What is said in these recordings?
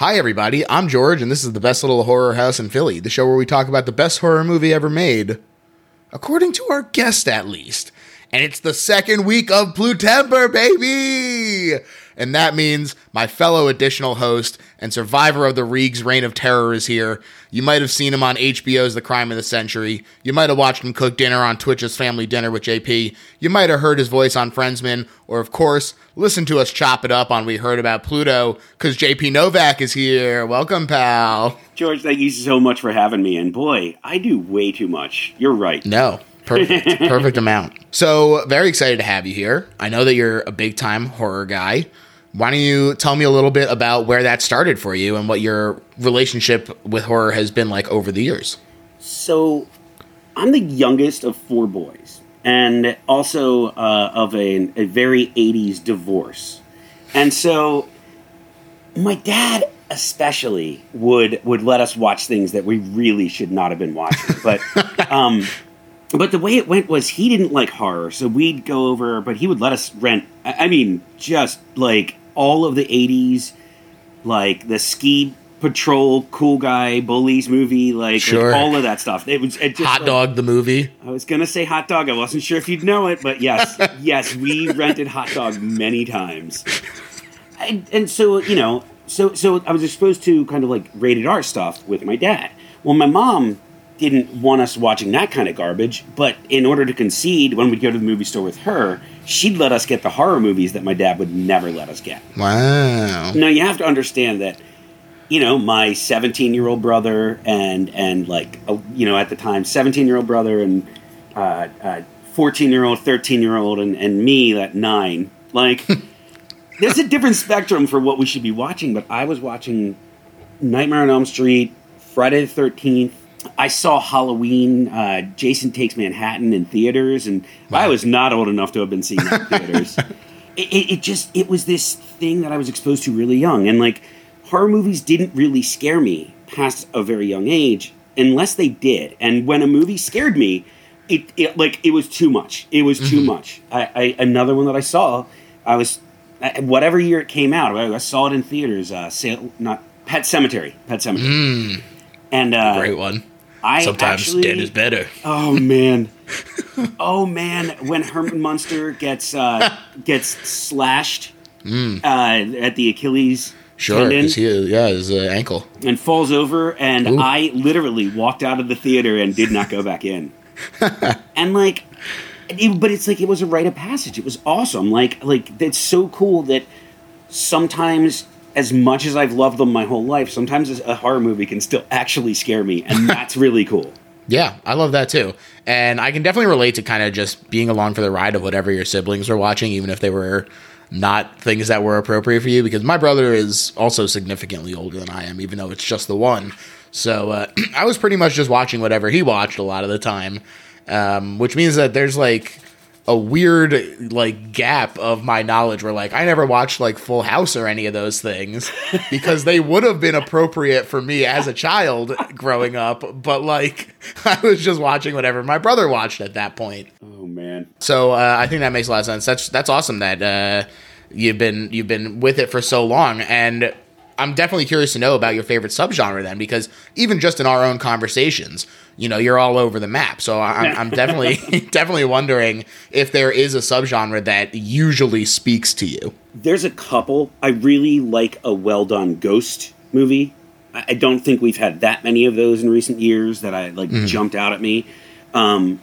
Hi, everybody. I'm George, and this is the best little horror house in Philly, the show where we talk about the best horror movie ever made, according to our guest, at least. And it's the second week of Plutember, baby! And that means my fellow additional host and survivor of the Reeg's reign of terror is here. You might have seen him on HBO's The Crime of the Century. You might have watched him cook dinner on Twitch's Family Dinner with JP. You might have heard his voice on Friendsman, or of course, listen to us chop it up on We Heard About Pluto, because JP Novak is here. Welcome, pal. George, thank you so much for having me. And boy, I do way too much. You're right. No. Perfect. Perfect amount. So, very excited to have you here. I know that you're a big time horror guy. Why don't you tell me a little bit about where that started for you and what your relationship with horror has been like over the years? So, I'm the youngest of four boys, and also uh, of a, a very 80s divorce. And so, my dad especially would would let us watch things that we really should not have been watching. But um, but the way it went was he didn't like horror, so we'd go over, but he would let us rent. I mean, just like all of the '80s, like the ski patrol, cool guy, bullies movie, like, Sure. like all of that stuff. It was it just, Hot like- Dog, the movie. I was gonna say hot dog. I wasn't sure if you'd know it, but yes, yes, we rented hot dog many times. And, and so you know, so so I was exposed to kind of like rated R stuff with my dad. Well, my mom didn't want us watching that kind of garbage, but in order to concede, when we'd go to the movie store with her, she'd let us get the horror movies that my dad would never let us get. Wow. Now you have to understand that, you know, my 17 year old brother and and like you know at the time 17 year old brother and uh, uh, 14 year old, 13 year old, and and me at nine. Like, there's a different spectrum for what we should be watching. But I was watching Nightmare on Elm Street, Friday the 13th. I saw Halloween, uh, Jason Takes Manhattan in theaters, and I was not old enough to have been seeing that in theaters. it, it, it just it was this thing that I was exposed to really young, and like horror movies didn't really scare me past a very young age, unless they did. And when a movie scared me, it, it like it was too much. It was too much. I, I another one that I saw, I was I- whatever year it came out. I, I saw it in theaters. Uh, Sale, not Pet Cemetery. Pet Cemetery. And uh, Great one. I Sometimes actually, dead is better. Oh man. oh man, when Herman Munster gets uh, gets slashed uh, at the Achilles Mm. Sure. tendon he, yeah, his uh, ankle. and falls over, and Ooh. I literally walked out of the theater and did not go back in. and like, it, but it's like it was a rite of passage. It was awesome. Like like it's so cool that sometimes. As much as I've loved them my whole life, sometimes a horror movie can still actually scare me, and that's really cool. Yeah, I love that too. And I can definitely relate to kind of just being along for the ride of whatever your siblings were watching, even if they were not things that were appropriate for you. Because my brother is also significantly older than I am, even though it's just the one. So uh, I was pretty much just watching whatever he watched a lot of the time, um, which means that there's like a weird like gap of my knowledge where like I never watched like Full House or any of those things because they would have been appropriate for me as a child growing up, but like I was just watching whatever my brother watched at that point. Oh man. So uh, I think that makes a lot of sense. That's that's awesome that uh, you've been you've been with it for so long, and I'm definitely curious to know about your favorite subgenre then, because even just in our own conversations, you know, you're all over the map. So I'm, I'm definitely definitely wondering if there is a subgenre that usually speaks to you. There's a couple. I really like a well done ghost movie. I don't think we've had that many of those in recent years that I like mm-hmm. jumped out at me, um,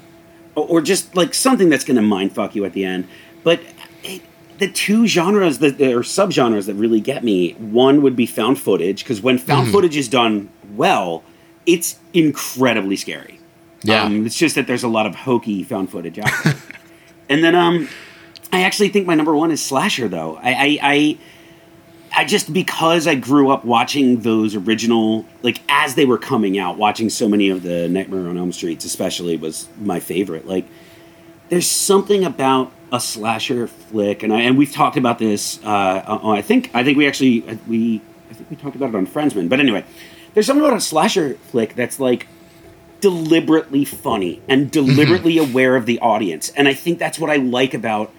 or, just like something that's going to mind fuck you at the end. But it, the two genres that or subgenres that really get me, one would be found footage because when found mm-hmm. footage is done well, it's incredibly scary. Yeah. Um, it's just that there's a lot of hokey found footage out there. and then um, I actually think my number one is slasher though. I, I, I I just because I grew up watching those original like as they were coming out, watching so many of the Nightmare on Elm Streets, especially was my favorite. Like, there's something about a slasher flick, and I and we've talked about this. Uh, uh, I think I think we actually we I think we talked about it on Friendsman. But anyway, there's something about a slasher flick that's like deliberately funny and mm-hmm. deliberately aware of the audience, and I think that's what I like about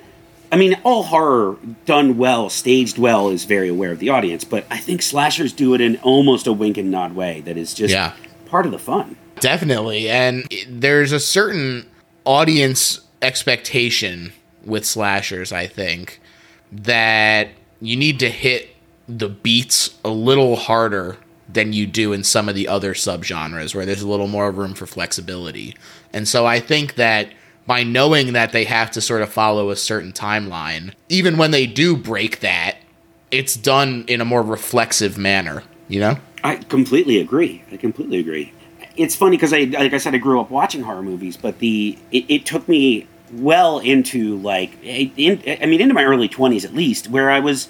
I mean, all horror done well, staged well, is very aware of the audience. But I think slashers do it in almost a wink and nod way that is just Yeah. part of the fun. Definitely. And there's a certain audience expectation with slashers, I think, that you need to hit the beats a little harder than you do in some of the other subgenres where there's a little more room for flexibility. And so I think that by knowing that they have to sort of follow a certain timeline, even when they do break that, it's done in a more reflexive manner, you know? I completely agree. I completely agree. It's funny because I, like I said, I grew up watching horror movies, but the it, it took me well into like, in, I mean, into my early twenties at least, where I was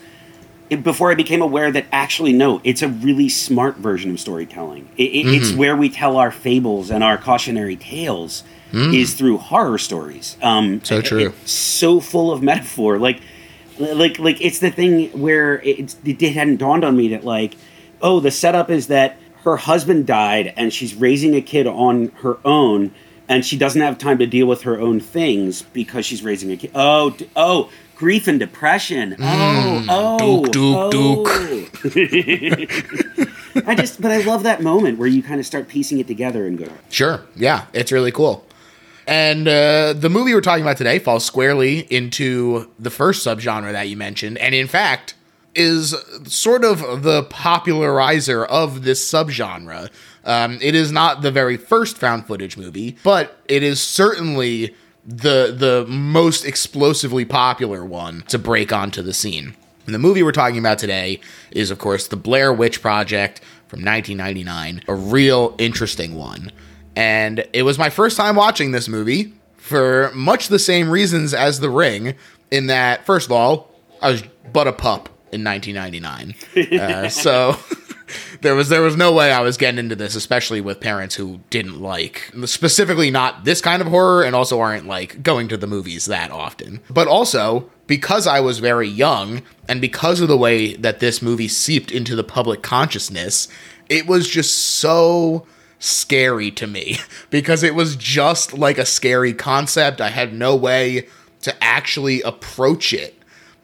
before I became aware that actually no, it's a really smart version of storytelling. It, it, It's where we tell our fables and our cautionary tales is through horror stories. Um, So it- true. it's so full of metaphor, like like like it's the thing where it, it hadn't dawned on me that like oh the setup is that her husband died and she's raising a kid on her own and she doesn't have time to deal with her own things because she's raising a kid oh oh grief and depression oh oh Duke, Duke, oh. i just but i love that moment where you kind of start piecing it together and go Sure. Yeah, it's really cool. And uh, the movie we're talking about today falls squarely into the first subgenre that you mentioned, and in fact is sort of the popularizer of this subgenre. Um, it is not the very first found footage movie, but it is certainly the the most explosively popular one to break onto the scene. And the movie we're talking about today is, of course, the Blair Witch Project from 1999, a real interesting one. And it was my first time watching this movie for much the same reasons as The Ring, in that, first of all, I was but a pup in 1999. Uh, so. There was there was no way I was getting into this, especially with parents who didn't like specifically not this kind of horror and also aren't like going to the movies that often. But also because I was very young and because of the way that this movie seeped into the public consciousness, it was just so scary to me because it was just like a scary concept. I had no way to actually approach it.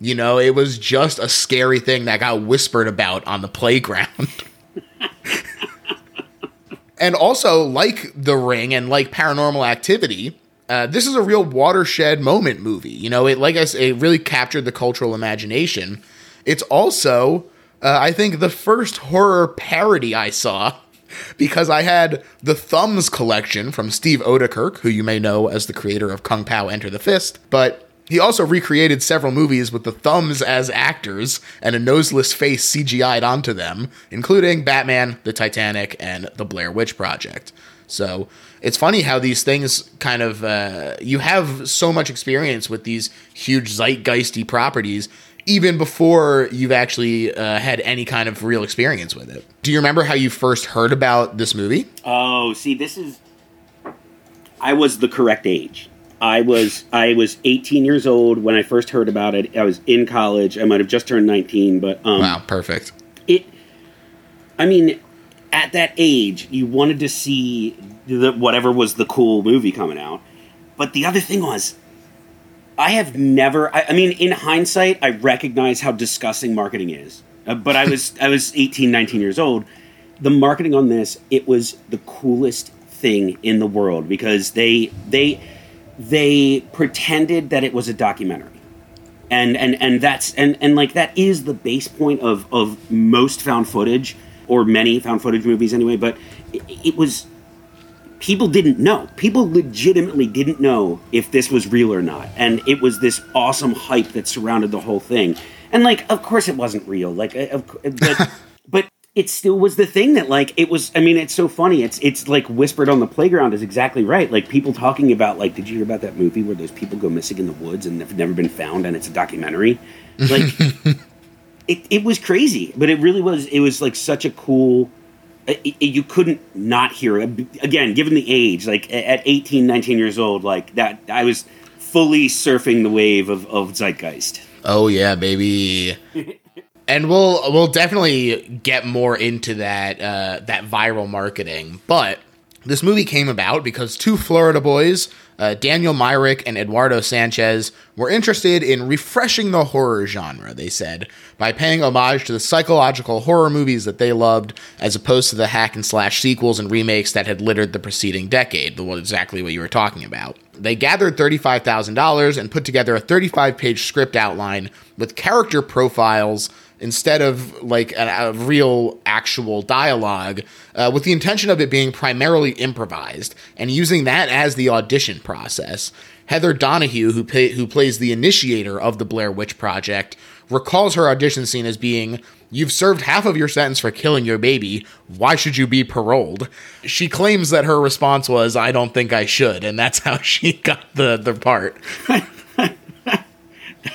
You know, it was just a scary thing that got whispered about on the playground. and also, like The Ring and like Paranormal Activity, uh, this is a real watershed moment movie. You know, it like I said, it really captured the cultural imagination. It's also, uh, I think, the first horror parody I saw because I had the Thumbs collection from Steve Oedekerk, who you may know as the creator of Kung Pow Enter the Fist, but he also recreated several movies with the thumbs as actors and a noseless face CGI'd onto them, including Batman, The Titanic, and The Blair Witch Project. So it's funny how these things kind of, uh, you have so much experience with these huge zeitgeisty properties even before you've actually uh, had any kind of real experience with it. Do you remember how you first heard about this movie? Oh, see, this is. I was the correct age. I was I was 18 years old when I first heard about it. I was in college. I might have just turned 19, but um, Wow, perfect. it. I mean, at that age, you wanted to see the, whatever was the cool movie coming out. But the other thing was, I have never. I, I mean, in hindsight, I recognize how disgusting marketing is. Uh, but I was I was 18, 19 years old. The marketing on this, it was the coolest thing in the world because they they they pretended that it was a documentary. And and and that's and and like that is the base point of of most found footage or many found footage movies anyway but it, it was people didn't know. People legitimately didn't know if this was real or not. And it was this awesome hype that surrounded the whole thing. And like of course it wasn't real. Like uh, of, but it still was the thing that like it was i mean it's so funny. It's it's like whispered on the playground is exactly right. Like people talking about like did you hear about that movie where those people go missing in the woods and they've never been found and it's a documentary? Like it, it was crazy but it really was it was like such a cool uh, it, it- you couldn't not hear uh, again given the age like at 18 19 years old like that i was fully surfing the wave of, of zeitgeist. Oh yeah, baby. and we'll we'll definitely get more into that uh, that viral marketing. But This movie came about because two Florida boys, uh, Daniel Myrick and Eduardo Sanchez, were interested in refreshing the horror genre, they said, by paying homage to the psychological horror movies that they loved, as opposed to the hack and slash sequels and remakes that had littered the preceding decade, the exactly what you were talking about. They gathered $35,000 and put together a 35 page script outline with character profiles instead of like a, a real actual dialogue uh, with the intention of it being primarily improvised and using that as the audition process. Heather Donahue, who, pay, who plays the initiator of the Blair Witch Project, recalls her audition scene as being You've served half of your sentence for killing your baby. Why should you be paroled? She claims that her response was, I don't think I should. And that's how she got the, the part.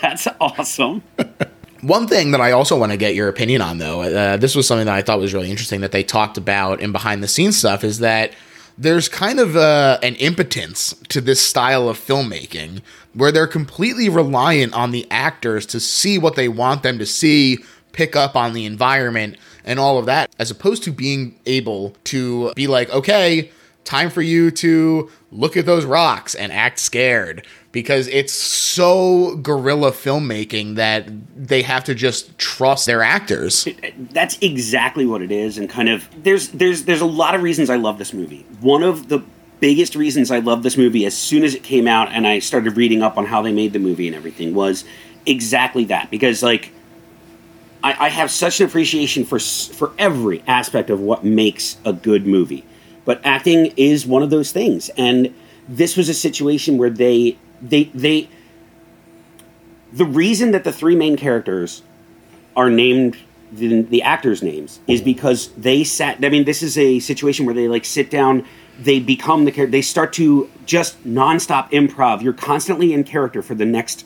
that's awesome. One thing that I also want to get your opinion on, though, uh, this was something that I thought was really interesting that they talked about in behind the scenes stuff, is that there's kind of uh, an impotence to this style of filmmaking where they're completely reliant on the actors to see what they want them to see, pick up on the environment, and all of that, as opposed to being able to be like, okay, time for you to look at those rocks and act scared because it's so guerrilla filmmaking that they have to just trust their actors. That's exactly what it is and kind of there's there's there's a lot of reasons I love this movie. One of the biggest reasons I love this movie as soon as it came out and I started reading up on how they made the movie and everything was exactly that because like I, I have such an appreciation for for every aspect of what makes a good movie but acting is one of those things. And this was a situation where they they they the reason that the three main characters are named the, the actors names is because they sat i mean this is a situation where they like sit down they become the character they start to just nonstop improv. You're constantly in character for the next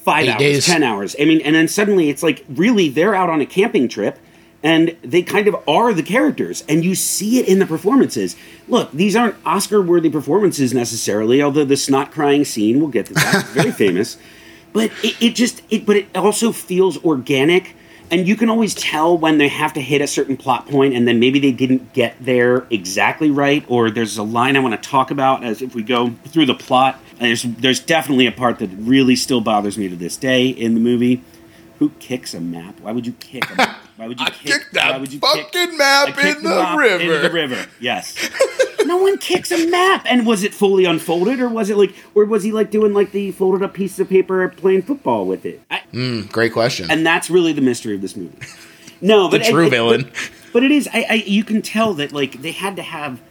five Eight hours days. ten hours. I mean and then suddenly it's like really they're out on a camping trip and they kind of are the characters and you see it in the performances. Look these aren't oscar worthy performances necessarily although the snot crying scene we'll get to that very famous. But it, it just it but it also feels organic and you can always tell when they have to hit a certain plot point and then maybe they didn't get there exactly right or there's a line i want to talk about as if we go through the plot. There's there's definitely a part that really still bothers me to this day in the movie who kicks a map? Why would you kick a map? Why would you I kick kicked that why would you fucking kick, map in the, the river? Into the river. Yes. no one kicks a map. And was it fully unfolded, or was it like, or was he like doing like the folded up piece of paper playing football with it? I, mm, great question. And that's really the mystery of this movie. No, but the true villain. But, but it is. I, I, you can tell that like they had to have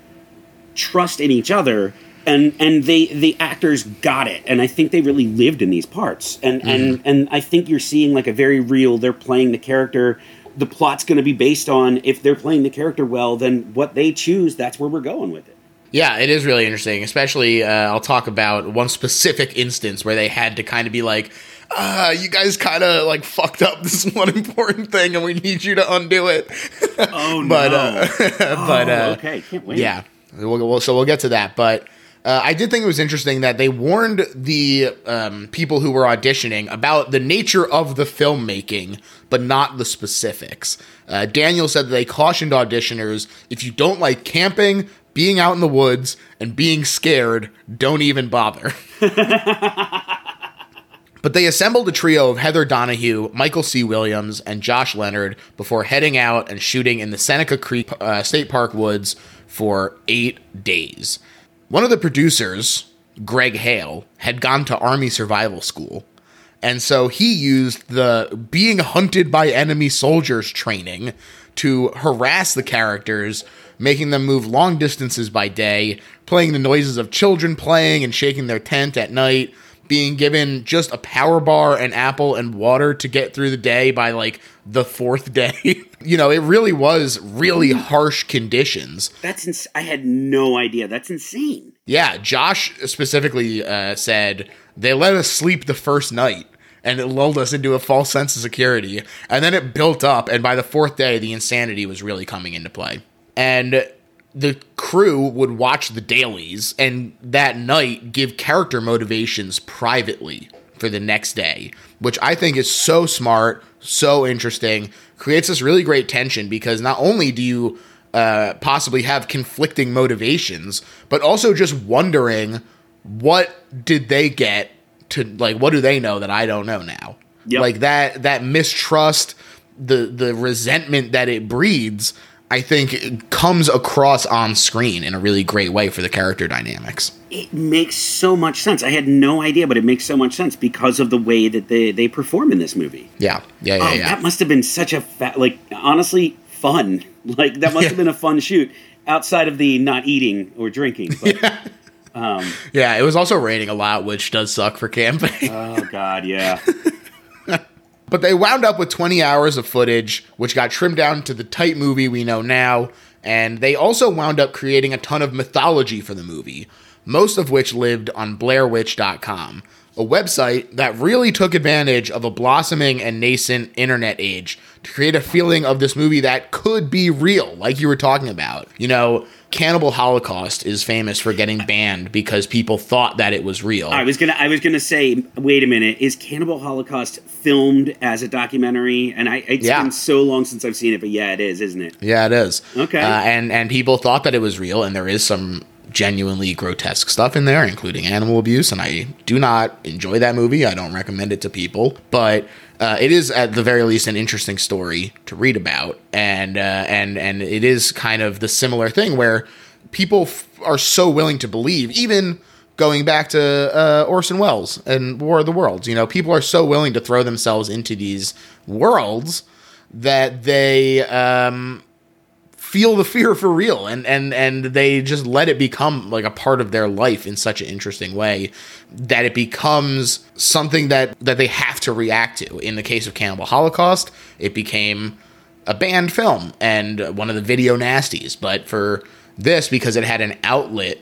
trust in each other and and they the actors got it and i think they really lived in these parts and mm and and i think you're seeing like a very real they're playing the character the plot's going to be based on if they're playing the character well then what they choose that's where we're going with it yeah, it is really interesting. Especially, uh, I'll talk about one specific instance where they had to kind of be like, uh, you guys kind of like fucked up this one important thing, and we need you to undo it. Oh but, no! Uh, oh, but uh, okay, can't wait. Yeah, we'll, we'll, so we'll get to that. But uh, I did think it was interesting that they warned the um, people who were auditioning about the nature of the filmmaking, but not the specifics. Uh, Daniel said that they cautioned auditioners if you don't like camping, being out in the woods, and being scared, don't even bother. But they assembled a trio of Heather Donahue, Michael C. Williams, and Josh Leonard before heading out and shooting in the Seneca Creek uh, State Park woods for eight days. One of the producers, Greg Hale, had gone to Army Survival School. And so he used the being hunted by enemy soldiers training to harass the characters, making them move long distances by day, playing the noises of children playing and shaking their tent at night, being given just a power bar, and apple, and water to get through the day by like the fourth day. you know, it really was really harsh conditions. That's ins- I had no idea. That's insane. Yeah, Josh specifically uh, said they let us sleep the first night and it lulled us into a false sense of security. And then it built up, and by the fourth day, the insanity was really coming into play. And the crew would watch the dailies and that night give character motivations privately for the next day, which I think is so smart, so interesting, creates this really great tension because not only do you uh, possibly have conflicting motivations, but also just wondering what did they get to like what do they know that I don't know now? Yep. Like that that mistrust, the the resentment that it breeds, I think comes across on screen in a really great way for the character dynamics. It makes so much sense. I had no idea, but it makes so much sense because of the way that they, they perform in this movie. Yeah, yeah, yeah, Oh, yeah. that must have been such a fa- like honestly fun. Like that must have been a fun shoot outside of the not eating or drinking. But, um, yeah, it was also raining a lot, which does suck for camping. oh god, yeah. But they wound up with 20 hours of footage, which got trimmed down to the tight movie we know now. And they also wound up creating a ton of mythology for the movie, most of which lived on BlairWitch.com, a website that really took advantage of a blossoming and nascent internet age to create a feeling of this movie that could be real, like you were talking about. You know, Cannibal Holocaust is famous for getting banned because people thought that it was real. I was gonna I was gonna say, wait a minute, is Cannibal Holocaust filmed as a documentary? And I it's Yeah. been so long since I've seen it, but yeah, it is, isn't it? Yeah, it is. Okay. Uh, and and people thought that it was real, and there is some genuinely grotesque stuff in there, including animal abuse. And I do not enjoy that movie. I don't recommend it to people, but uh, it is at the very least an interesting story to read about, and uh, and and it is kind of the similar thing where people f- are so willing to believe, even. Going back to uh, Orson Welles and War of the Worlds, you know, people are so willing to throw themselves into these worlds that they um, feel the fear for real and and and they just let it become like a part of their life in such an interesting way that it becomes something that that they have to react to. In the case of cannibal holocaust it became a banned film and one of the video nasties. But for this because it had an outlet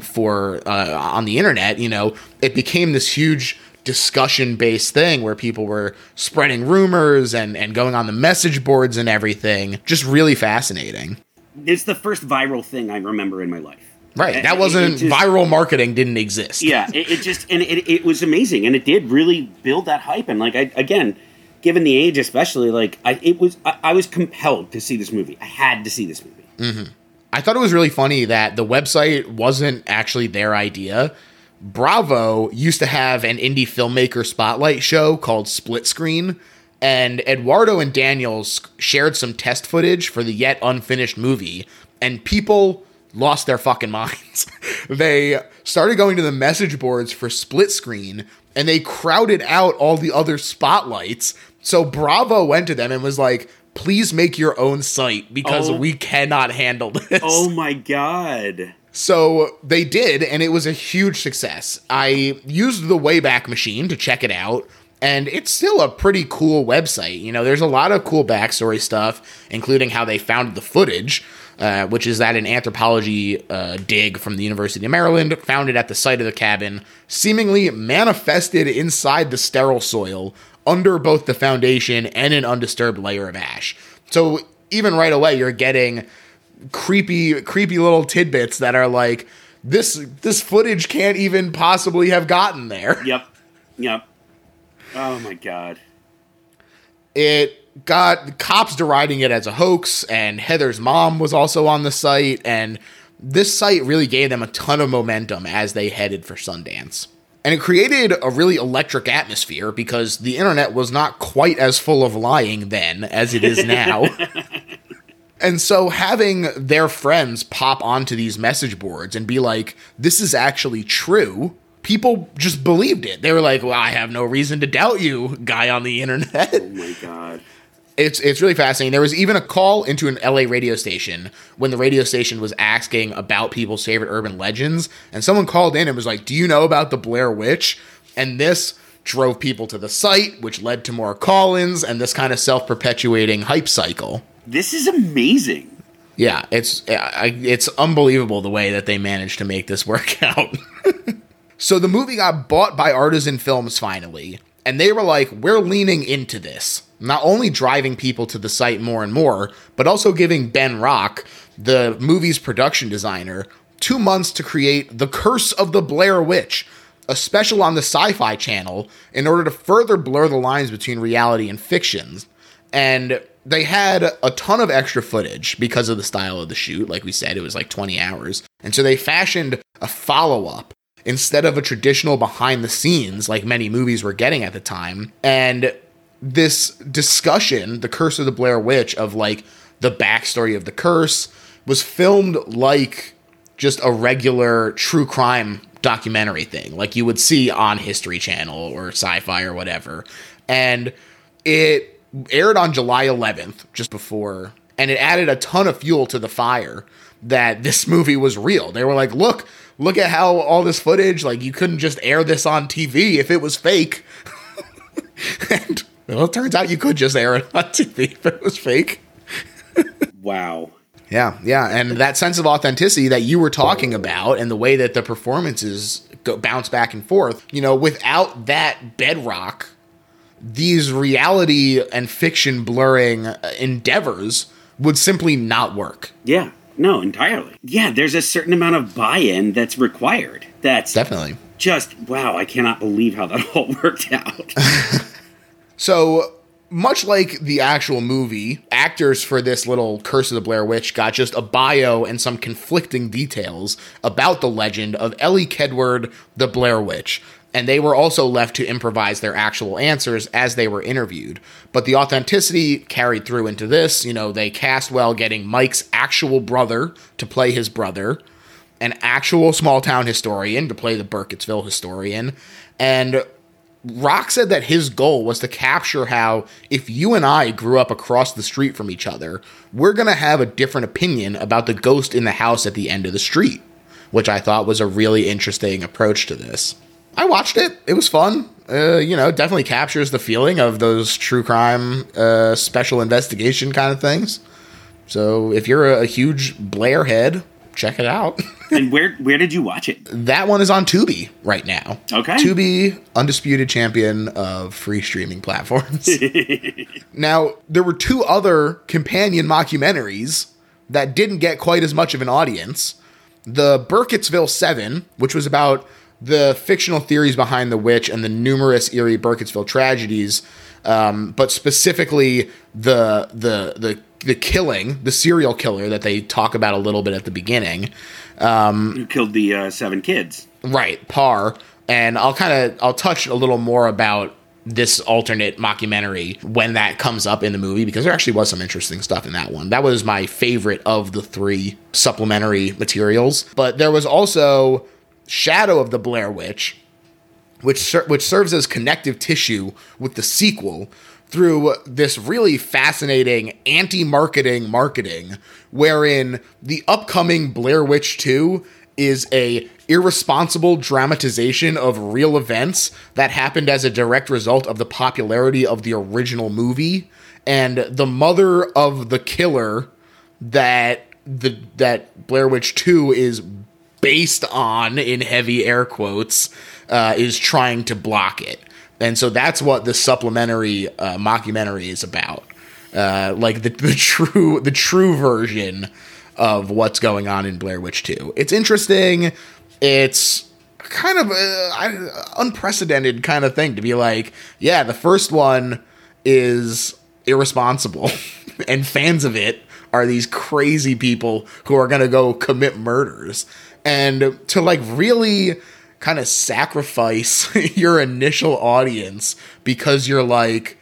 for uh, on the internet you know it became this huge discussion based thing where people were spreading rumors and and going on the message boards and everything. Just really fascinating. It's the first viral thing I remember in my life. right. That wasn't it just- viral marketing didn't exist. Yeah it, it just and it, it was amazing and it did really build that hype. And like I, again given the age especially like i it was I, I was compelled to see this movie. I had to see this movie. Mm-hmm. I thought it was really funny that the website wasn't actually their idea. Bravo used to have an indie filmmaker spotlight show called Split Screen, and Eduardo and Daniels shared some test footage for the yet unfinished movie, and people lost their fucking minds. they started going to the message boards for Split Screen, and they crowded out all the other spotlights. So Bravo went to them and was like, please make your own site because Oh. we cannot handle this. oh my god So they did, and it was a huge success. I used the Wayback Machine to check it out, and it's still a pretty cool website. You know, there's a lot of cool backstory stuff, including how they found the footage, uh, which is that an anthropology uh, dig from the University of Maryland found it at the site of the cabin, seemingly manifested inside the sterile soil under both the foundation and an undisturbed layer of ash. So even right away, you're getting creepy creepy little tidbits that are like this this footage can't even possibly have gotten there. Yep. Yep. Oh my god. It got cops deriding it as a hoax and heather's mom was also on the site and this site really gave them a ton of momentum as they headed for sundance. And it created a really electric atmosphere because the internet was not quite as full of lying then as it is now And so having their friends pop onto these message boards and be like, this is actually true, people just believed it. They were like, well, I have no reason to doubt you, guy on the internet. oh my god It's it's really fascinating. There was even a call into an LA radio station when the radio station was asking about people's favorite urban legends, and someone called in and was like, "Do you know about the Blair Witch?" And this drove people to the site, which led to more call-ins and this kind of self-perpetuating hype cycle. This is amazing Yeah, it's it's unbelievable the way that they managed to make this work out. so the movie got bought by Artisan Films finally, and they were like, "We're leaning into this, not only driving people to the site more and more, but also giving Ben Rock, the movie's production designer, two months to create The Curse of the Blair Witch." A special on the Sci Fi Channel in order to further blur the lines between reality and fictions. And they had a ton of extra footage because of the style of the shoot. Like we said, it was like 20 hours. And so they fashioned a follow up instead of a traditional behind the scenes like many movies were getting at the time. And this discussion, The Curse of the Blair Witch, of like the backstory of the curse, was filmed like just a regular true crime documentary thing, like you would see on History Channel or Sci Fi or whatever. And it aired on July 11th, just before, and it added a ton of fuel to the fire that this movie was real. They were like, look, look at how all this footage, like, you couldn't just air this on TV if it was fake. and well, it turns out you could just air it on TV if it was fake. wow. Yeah, yeah, and that sense of authenticity that you were talking about, and the way that the performances go, bounce back and forth, you know, without that bedrock, these reality and fiction blurring uh, endeavors would simply not work. Yeah, no, entirely. Yeah, there's a certain amount of buy-in that's required. That's definitely just wow. I cannot believe how that all worked out. so much like the actual movie, actors for this little Curse of the Blair Witch got just a bio and some conflicting details about the legend of Elly Kedward, the Blair Witch. And they were also left to improvise their actual answers as they were interviewed. But the authenticity carried through into this. You know, they cast well getting Mike's actual brother to play his brother, an actual small town historian to play the Burkittsville historian, and Rock said that his goal was to capture how if you and I grew up across the street from each other, we're going to have a different opinion about the ghost in the house at the end of the street, which I thought was a really interesting approach to this. I watched it. It was fun. Uh, you know, definitely captures the feeling of those true crime, uh, special investigation kind of things. So if you're a, a huge Blair head, check it out. and where where did you watch it? That one is on Tubi right now. Okay. Tubi, undisputed champion of free streaming platforms. now, there were two other companion mockumentaries that didn't get quite as much of an audience. The Burkittsville 7, which was about the fictional theories behind the witch and the numerous eerie Burkittsville tragedies, um, but specifically the the the the killing, the serial killer that they talk about a little bit at the beginning. Um, Who killed the uh, seven kids? Right, Parr. And I'll kind of I'll touch a little more about this alternate mockumentary when that comes up in the movie because there actually was some interesting stuff in that one. That was my favorite of the three supplementary materials. But there was also Shadow of the Blair Witch, which ser- which serves as connective tissue with the sequel through this really fascinating anti-marketing marketing wherein the upcoming Blair Witch 2 is a irresponsible dramatization of real events that happened as a direct result of the popularity of the original movie. And the mother of the killer that the that Blair Witch 2 is based on in heavy air quotes uh, is trying to block it. And so that's what the supplementary uh, mockumentary is about. Uh, like the, the true the true version of what's going on in blair witch 2 it's interesting. It's kind of a, unprecedented kind of thing to be like yeah the first one is irresponsible. And fans of it are these crazy people who are going to go commit murders and to like really kind of sacrifice your initial audience because you're like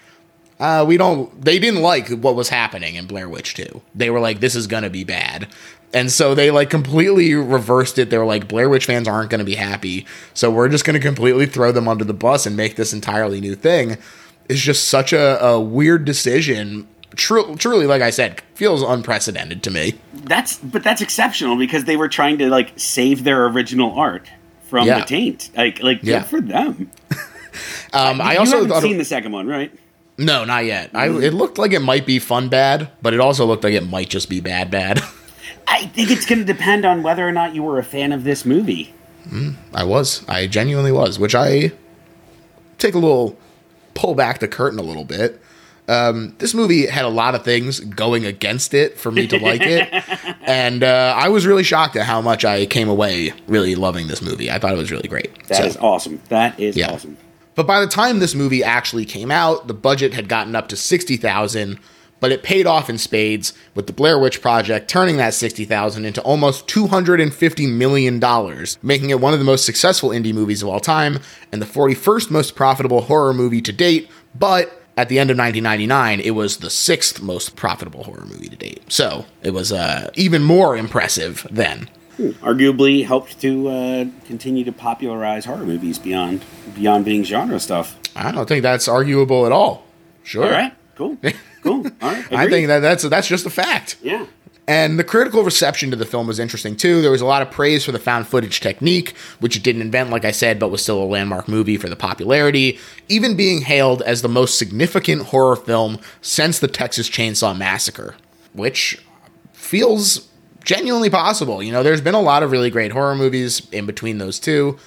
uh, we don't they didn't like what was happening in Blair Witch 2. They were like this is to be bad. And so they like completely reversed it. They were like Blair Witch fans aren't to be happy. So we're just to completely throw them under the bus and make this entirely new thing. It's just such a, a weird decision True, truly, like I said, feels unprecedented to me. That's but that's exceptional because they were trying to like save their original art from yeah. the taint. Like, like good yeah. for them. um, I you also haven't seen the second one, right? No, not yet. I, it looked like it might be fun bad, but it also looked like it might just be bad bad. I think it's going to depend on whether or not you were a fan of this movie. Mm, I was. I genuinely was, which I take a little pull back the curtain a little bit. Um, this movie had a lot of things going against it for me to like it, and uh, I was really shocked at how much I came away really loving this movie. I thought it was really great. That so, is awesome. That is yeah. awesome. But by the time this movie actually came out, the budget had gotten up to sixty thousand, but it paid off in spades with the Blair Witch Project turning that 60,000 into almost 250 million dollars, making it one of the most successful indie movies of all time and the 41st most profitable horror movie to date, but at the end of 1999, it was the sixth most profitable horror movie to date. So it was uh, even more impressive then. Arguably helped to uh, continue to popularize horror movies beyond beyond being genre stuff. I don't think that's arguable at all. Sure. All right, cool, cool. All right, I think that that's that's just a fact. yeah. And the critical reception to the film was interesting too. There was a lot of praise for the found footage technique, which it didn't invent, like I said, but was still a landmark movie for the popularity, even being hailed as the most significant horror film since the Texas Chainsaw Massacre, which feels genuinely possible. You know, there's been a lot of really great horror movies in between those two,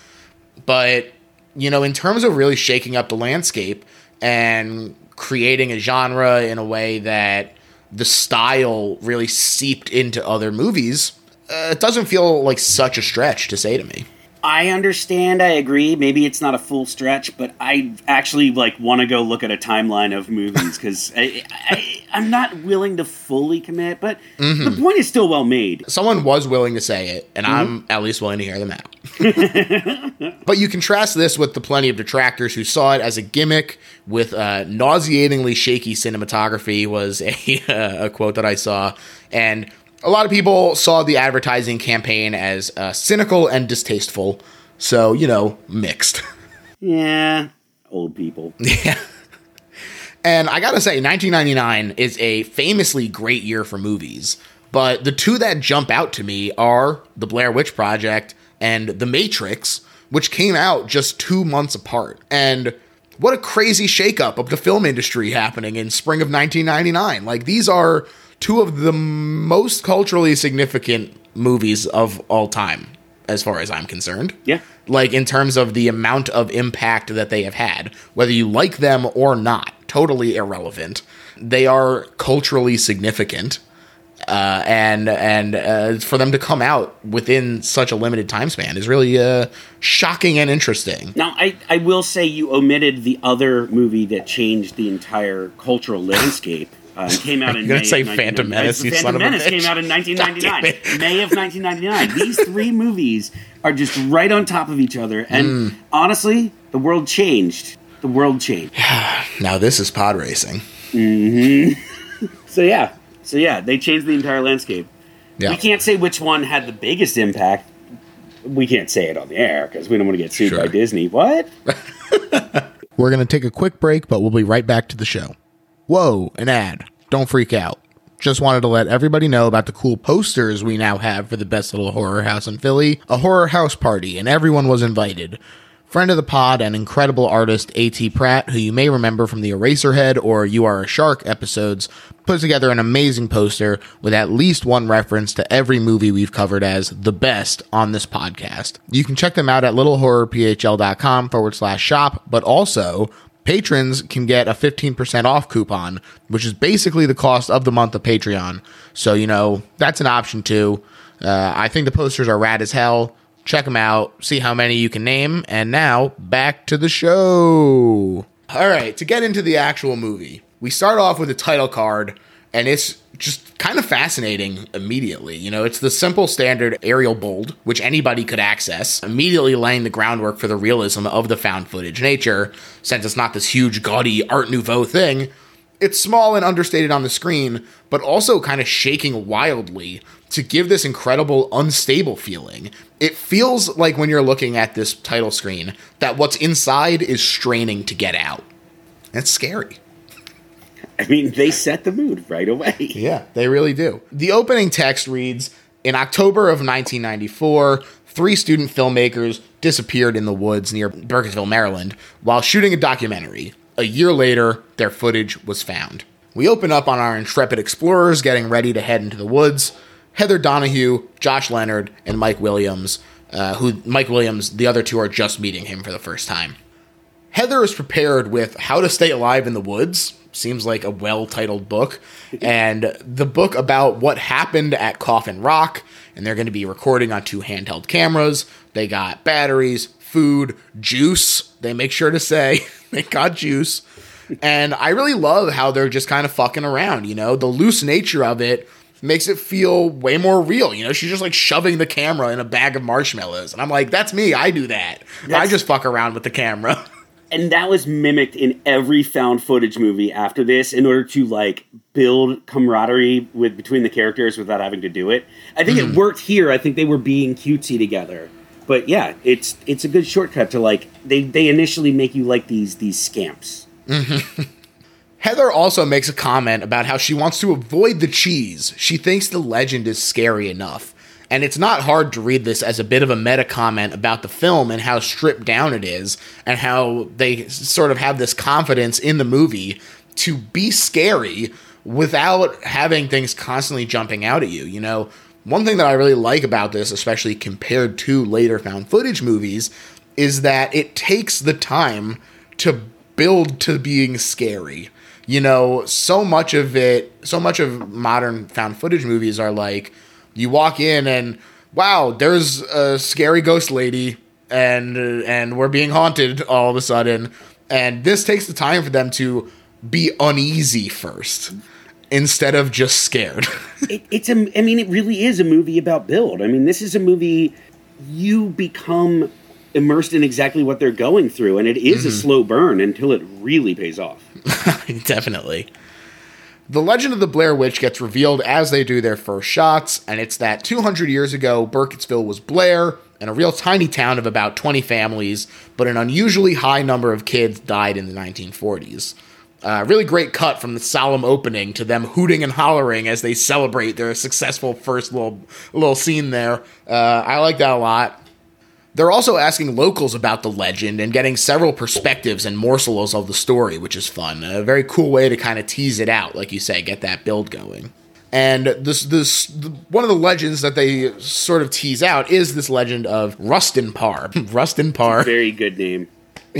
but, you know, in terms of really shaking up the landscape and creating a genre in a way that the style really seeped into other movies, uh, it doesn't feel like such a stretch to say to me. I understand. I agree. Maybe it's not a full stretch, but I actually like want to go look at a timeline of movies because I, I, I'm not willing to fully commit. But the point is still well made. Someone was willing to say it, and I'm at least willing to hear them out. but you contrast this with the plenty of detractors who saw it as a gimmick with uh, nauseatingly shaky cinematography, was a, uh, a quote that I saw. And a lot of people saw the advertising campaign as uh, cynical and distasteful. So, you know, mixed. Yeah, old people. Yeah. And I gotta say, 1999 is a famously great year for movies. But the two that jump out to me are The Blair Witch Project and The Matrix, which came out just two months apart. And what a crazy shakeup of the film industry happening in spring of 1999. Like, these are two of the most culturally significant movies of all time, as far as I'm concerned Yeah. like in terms of the amount of impact that they have had whether you like them or not totally irrelevant they are culturally significant uh, and and uh, for them to come out within such a limited time span is really uh, shocking and interesting Now, I, I will say you omitted the other movie that changed the entire cultural landscape. Um, came out in You're gonna May say Phantom 1999. Menace, you Phantom son of a Menace bitch. came out in 1999, May of 1999. These three movies are just right on top of each other, and Hmm. honestly, the world changed. The world changed. now this is pod racing So yeah, so yeah, they changed the entire landscape. yeah We can't say which one had the biggest impact. We can't say it on the air because we don't want to get sued by Disney. What? We're going to take a quick break, but we'll be right back to the show. Whoa, an ad. Don't freak out. Just wanted to let everybody know about the cool posters we now have for the best little horror house in Philly, a horror house party, and everyone was invited. Friend of the pod and incredible artist A.T. Pratt, who you may remember from the Eraserhead or You Are a Shark episodes, put together an amazing poster with at least one reference to every movie we've covered as the best on this podcast. You can check them out at littlehorrorphl.com forward slash shop, but also patrons can get a 15% off coupon, which is basically the cost of the month of Patreon. So, you know, that's an option too. Uh, I think the posters are rad as hell. Check them out, see how many you can name. And now, back to the show. All right, to get into the actual movie, we start off with a title card, and it's just kind of fascinating immediately. You know, it's the simple standard Arial bold, which anybody could access, immediately laying the groundwork for the realism of the found footage nature, since it's not this huge, gaudy Art Nouveau thing. It's small and understated on the screen, but also kind of shaking wildly to give this incredible, unstable feeling. It feels like when you're looking at this title screen that what's inside is straining to get out. That's scary. I mean, they set the mood right away. Yeah, they really do. The opening text reads In October of 1994, three student filmmakers disappeared in the woods near Burkittsville, Maryland, while shooting a documentary. A year later, their footage was found. We open up on our intrepid explorers getting ready to head into the woods. Heather Donahue, Josh Leonard, and Mike Williams, uh, who Mike Williams, the other two are just meeting him for the first time. Heather is prepared with How to Stay Alive in the Woods. Seems like a well titled book. And the book about what happened at Coffin Rock. And they're going to be recording on two handheld cameras. They got batteries, food, juice. They make sure to say they got juice. and I really love how they're just kind of fucking around, you know? The loose nature of it makes it feel way more real. You know, she's just like shoving the camera in a bag of marshmallows. And I'm like, that's me. I do that. I just fuck around with the camera. and that was mimicked in every found footage movie after this in order to like build camaraderie with between the characters without having to do it. I think it hmm. worked here. I think they were being cutesy together. But yeah, it's it's a good shortcut to like they they initially make you like these these scamps. Mm-hmm. Heather also makes a comment about how she wants to avoid the cheese. She thinks the legend is scary enough. And it's not hard to read this as a bit of a meta comment about the film and how stripped down it is, and how they sort of have this confidence in the movie to be scary without having things constantly jumping out at you. You know, one thing that I really like about this, especially compared to later found footage movies, is that it takes the time to build to being scary. You know, so much of it, so much of modern found footage movies are like, you walk in and wow, there's a scary ghost lady, and and we're being haunted all of a sudden, and this takes the time for them to be uneasy first instead of just scared. it, it's a i mean it really is a movie about build i mean this is a movie you become immersed in exactly what they're going through and it is a mm-hmm. slow burn until it really pays off Definitely. The legend of the Blair Witch gets revealed as they do their first shots, and it's that 200 years ago, Burkittsville was Blair, and a real tiny town of about 20 families, but an unusually high number of kids died in the 1940s. Uh, really great cut from the solemn opening to them hooting and hollering as they celebrate their successful first little little scene there. Uh, I like that a lot. They're also asking locals about the legend and getting several perspectives and morsels of the story, which is fun. A very cool way to kind of tease it out, like you say, get that build going. And this, this, one of the legends that they sort of tease out is this legend of Rustin Parr. Rustin Parr. very good name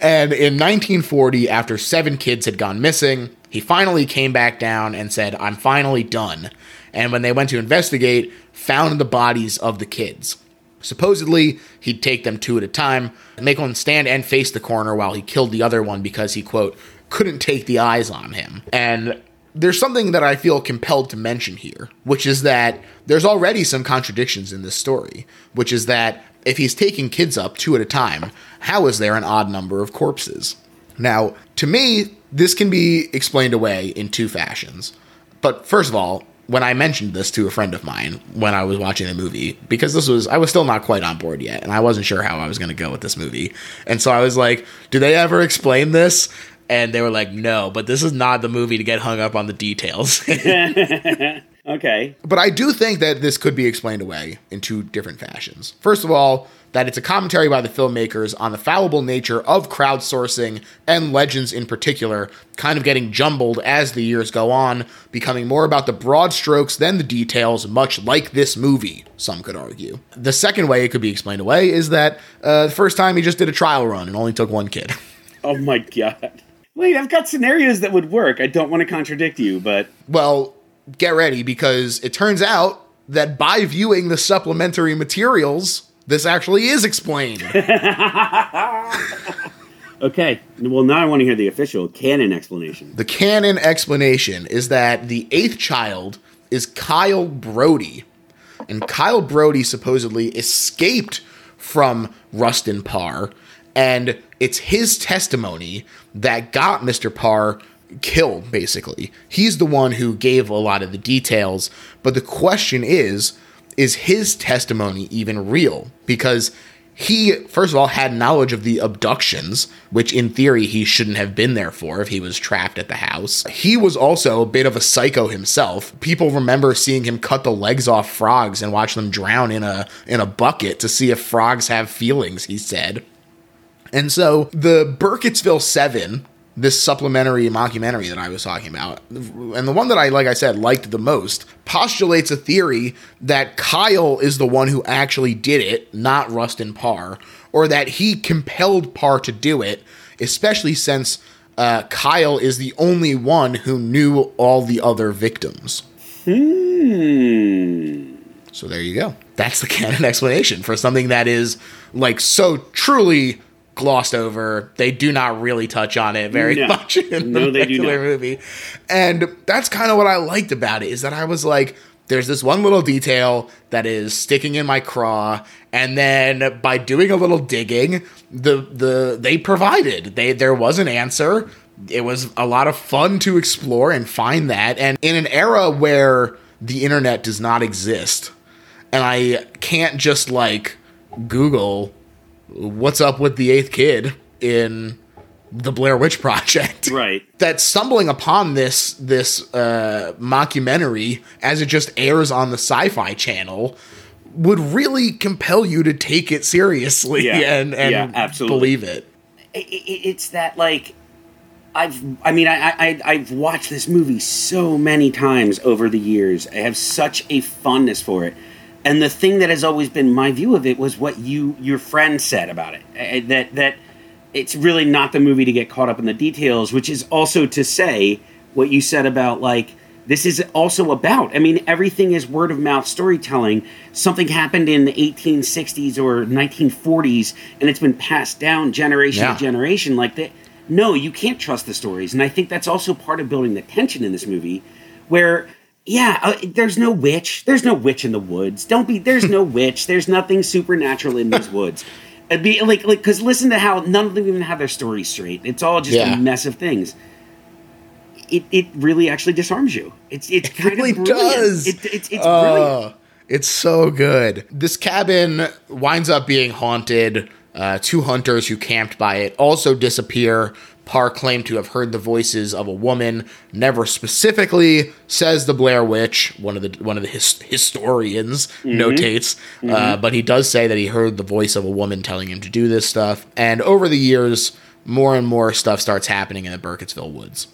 And in 1940, after seven kids had gone missing, he finally came back down and said, I'm finally done. And when they went to investigate, found the bodies of the kids. Supposedly, he'd take them two at a time, make one stand and face the coroner while he killed the other one because he, quote, couldn't take the eyes on him. And there's something that I feel compelled to mention here, which is that there's already some contradictions in this story, which is that if he's taking kids up two at a time, how is there an odd number of corpses? Now, to me, this can be explained away in two fashions. But first of all, when I mentioned this to a friend of mine when I was watching the movie, because this was, I was still not quite on board yet, and I wasn't sure how I was going to go with this movie. And so I was like, do they ever explain this? And they were like, no, but this is not the movie to get hung up on the details. okay But I do think that this could be explained away in two different fashions. First of all, that it's a commentary by the filmmakers on the fallible nature of crowdsourcing and legends in particular, kind of getting jumbled as the years go on, becoming more about the broad strokes than the details, much like this movie, some could argue. The second way it could be explained away is that uh, the first time he just did a trial run and only took one kid. oh my god wait i've got scenarios that would work i don't want to contradict you but Well, get ready because it turns out that by viewing the supplementary materials, this actually is explained. okay well now i want to hear the official canon explanation the canon explanation is that the eighth child is Kyle Brody. And Kyle Brody supposedly escaped from Rustin Parr. And it's his testimony that got Mr. Parr killed, basically. He's the one who gave a lot of the details. But the question is is his testimony even real? Because he, first of all, had knowledge of the abductions, which in theory he shouldn't have been there for if he was trapped at the house. He was also a bit of a psycho himself. People remember seeing him cut the legs off frogs and watch them drown in a in a bucket to see if frogs have feelings, he said. And so the Burkittsville 7, this supplementary mockumentary that I was talking about, and the one that I, like I said, liked the most, postulates a theory that Kyle is the one who actually did it, not Rustin Parr, or that he compelled Parr to do it, especially since uh, Kyle is the only one who knew all the other victims. hmm So there you go. That's the canon explanation for something that is like so truly glossed over. They do not really touch on it very No. much in the No, they regular movie. And that's kind of what I liked about it is that I was like, there's this one little detail that is sticking in my craw, and then by doing a little digging, the the they provided. They there was an answer. It was a lot of fun to explore and find that. And in an era where the internet does not exist, and I can't just like Google what's up with the eighth kid in the Blair Witch Project. Right. That stumbling upon this this uh, mockumentary as it just airs on the Sci-Fi Channel would really compel you to take it seriously Yeah. and and Yeah, absolutely. believe it. I- I- it's that like I've I mean I, I I've watched this movie so many times over the years. I have such a fondness for it. And the thing that has always been my view of it was what you your friend said about it. That that it's really not the movie to get caught up in the details, which is also to say what you said about like this is also about. I mean, everything is word of mouth storytelling. Something happened in the 1860s or 1940s, and it's been passed down generation Yeah. to generation. Like that, no, you can't trust the stories. And I think that's also part of building the tension in this movie, where yeah, uh, there's no witch. There's no witch in the woods. Don't be. There's no witch. There's nothing supernatural in these woods. It'd be like like because listen to how none of them even have their stories straight. It's all just Yeah. a mess of things. It, it really actually disarms you. It's it's kind really of brilliant. does. It, it's it's. Oh, it's so good. This cabin winds up being haunted. Uh, two hunters who camped by it also disappear. Parr claimed to have heard the voices of a woman. Never specifically says the Blair Witch. One of the one of the his, historians notates, uh, but he does say that he heard the voice of a woman telling him to do this stuff. And over the years, more and more stuff starts happening in the Burkittsville woods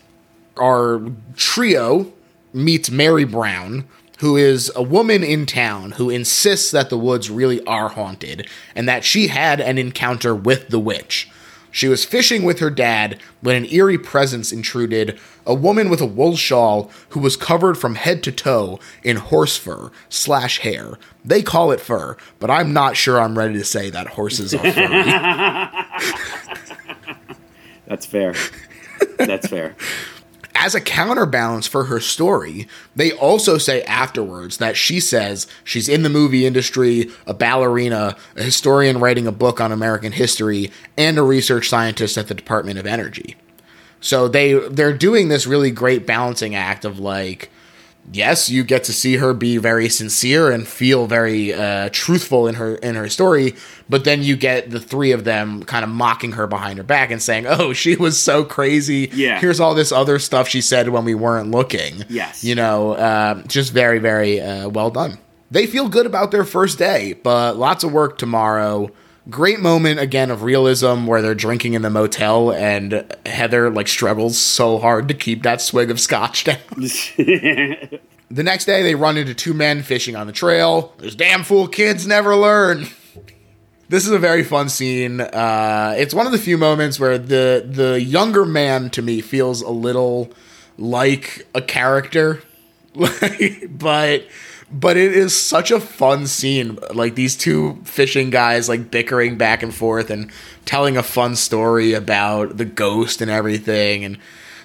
our trio meets Mary Brown, who is a woman in town who insists that the woods really are haunted and that she had an encounter with the witch. She was fishing with her dad when an eerie presence intruded a woman with a wool shawl who was covered from head to toe in horse fur slash hair. They call it fur, but I'm not sure I'm ready to say that horses are furry. That's fair. That's fair. As a counterbalance for her story, they also say afterwards that she says she's in the movie industry, a ballerina, a historian writing a book on American history, and a research scientist at the Department of Energy. So they they're doing this really great balancing act of like yes, you get to see her be very sincere and feel very uh, truthful in her in her story, but then you get the three of them kind of mocking her behind her back and saying, "Oh, she was so crazy. Yeah. here's all this other stuff she said when we weren't looking." Yes. you know, uh, just very very uh, well done. They feel good about their first day, but lots of work tomorrow. Great moment again of realism where they're drinking in the motel and Heather like struggles so hard to keep that swig of scotch down. The next day, they run into two men fishing on the trail. Those damn fool kids never learn. This is a very fun scene. Uh, it's one of the few moments where the the younger man to me feels a little like a character, but but it is such a fun scene. Like these two fishing guys like bickering back and forth and telling a fun story about the ghost and everything and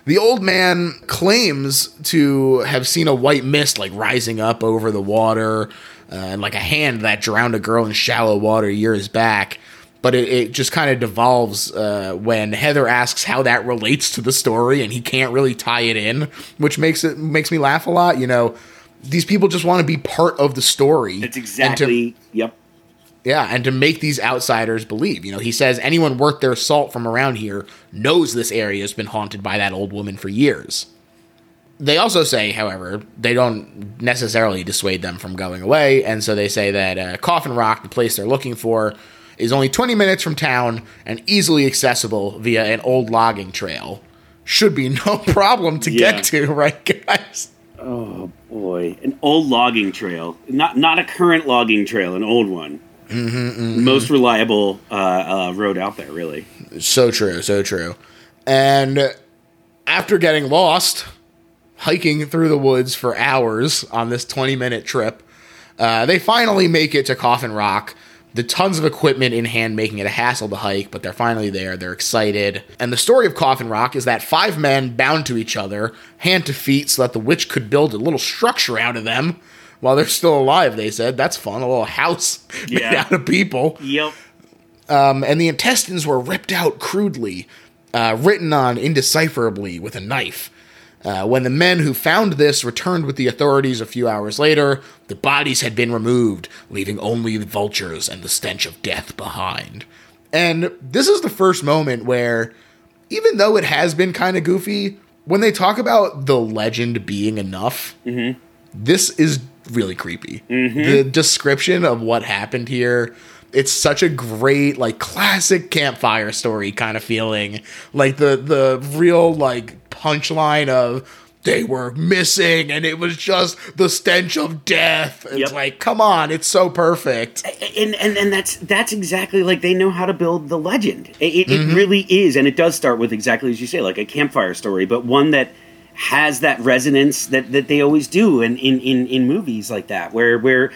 the old man claims to have seen a white mist like rising up over the water uh, and like a hand that drowned a girl in shallow water years back. But it, it just kind of devolves uh, when Heather asks how that relates to the story, and he can't really tie it in, which makes it makes me laugh a lot. You know, these people just want to be part of the story. It's and to- exactly. yep. yeah, and to make these outsiders believe. You know, he says anyone worth their salt from around here knows this area has been haunted by that old woman for years. They also say, however, they don't necessarily dissuade them from going away, and so they say that uh, Coffin Rock, the place they're looking for, is only 20 minutes from town and easily accessible via an old logging trail. Should be no problem to Yeah. get to, right, guys? Oh boy, an old logging trail, not not a current logging trail, an old one. Mm-hmm, Most reliable uh, uh, road out there, really. So true, so true. And after getting lost, hiking through the woods for hours on this 20 minute trip, uh, they finally make it to Coffin Rock. The tons of equipment in hand making it a hassle to hike, but they're finally there. They're excited. And the story of Coffin Rock is that five men bound to each other, hand to feet, so that the witch could build a little structure out of them while they're still alive, they said. That's fun. A little house made out of people. Yep. Um, and the intestines were ripped out crudely, uh, written on indecipherably with a knife. Uh, when the men who found this returned with the authorities a few hours later, the bodies had been removed, leaving only the vultures and the stench of death behind. And this is the first moment where, even though it has been kind of goofy, when they talk about the legend being enough, this is really creepy. The description of what happened here, it's such a great like classic campfire story kind of feeling. Like the the real like punchline of they were missing and it was just the stench of death. It's Yep. like, come on, it's so perfect. and and and that's that's exactly like they know how to build the legend. It, it, Mm-hmm. it really is, and it does start with exactly as you say, like a campfire story, but one that has that resonance that that they always do in in in, in movies like that, where where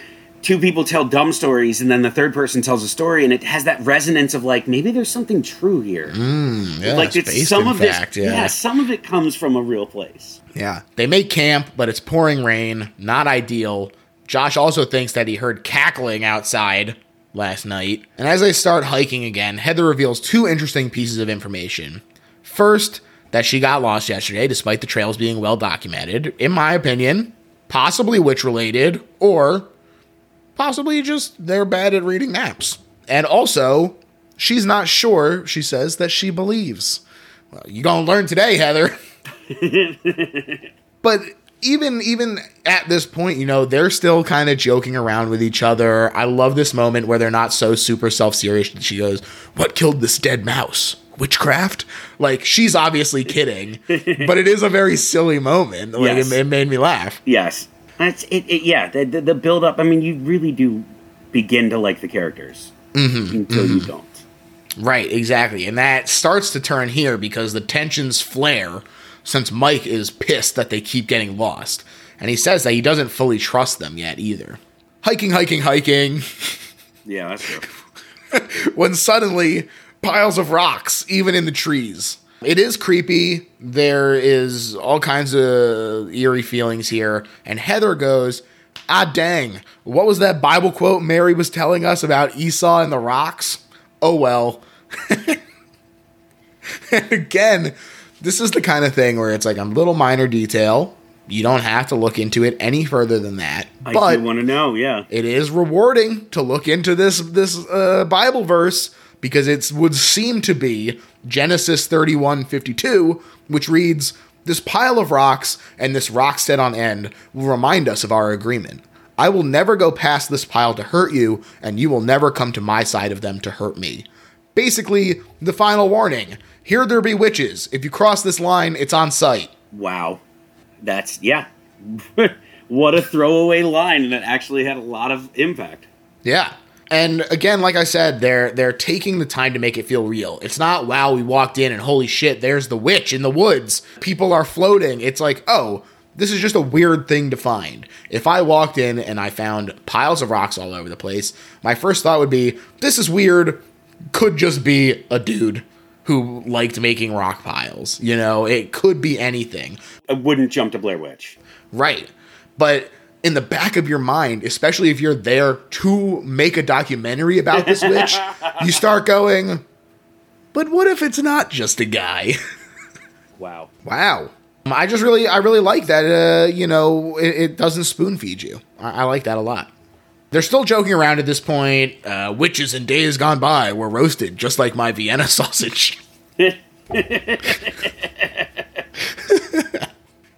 two people tell dumb stories and then the third person tells a story and it has that resonance of like maybe there's something true here mm, Yeah, like it's it's some of fact, this yeah. yeah some of it comes from a real place Yeah. They make camp, but it's pouring rain. Not ideal. Josh also thinks that he heard cackling outside last night. And as they start hiking again, Heather reveals two interesting pieces of information. First, that she got lost yesterday, despite the trails being well documented. In my opinion, possibly witch related, or possibly just they're bad at reading maps. And also, she's not sure, she says, that she believes. Well, you gonna learn today, Heather. but even even at this point, you know, they're still kind of joking around with each other. I love this moment where they're not so super self-serious that she goes, "What killed this dead mouse?" Witchcraft? Like she's obviously kidding, but it is a very silly moment. Like Yes. it, it made me laugh. yes that's it, it yeah the, the, the build up i mean you really do begin to like the characters Mm-hmm, until you don't Right, exactly. And that starts to turn here because the tensions flare since Mike is pissed that they keep getting lost. And he says that he doesn't fully trust them yet either. Hiking, hiking, hiking. yeah that's true when suddenly piles of rocks, even in the trees. It is creepy. There is all kinds of eerie feelings here. And Heather goes, Ah, dang. What was that Bible quote Mary was telling us about Esau and the rocks? Oh, well. and again, this is the kind of thing where it's like a little minor detail. You don't have to look into it any further than that. i but do want to know yeah it is rewarding to look into this this uh, Bible verse because it would seem to be Genesis 31:52, which reads, "This pile of rocks and this rock set on end will remind us of our agreement. I will never go past this pile to hurt you, and you will never come to my side of them to hurt me." Basically, the final warning. Here there be witches. If you cross this line, it's on sight. wow that's yeah what a throwaway line that actually had a lot of impact Yeah. And again, like I said, they're they're taking the time to make it feel real. It's not wow, we walked in and holy shit, there's the witch in the woods. People are floating. It's like, oh, this is just a weird thing to find. If I walked in and I found piles of rocks all over the place, my first thought would be, this is weird. Could just be a dude who liked making rock piles. You know, it could be anything. i wouldn't jump to blair witch Right. But in the back of your mind, especially if you're there to make a documentary about this witch, you start going, but what if it's not just a guy? wow wow. I just really, I really like that, uh, you know, it, it doesn't spoon feed you. I, I like that a lot. They're still joking around at this point. Uh, witches in days gone by were roasted, just like my Vienna sausage.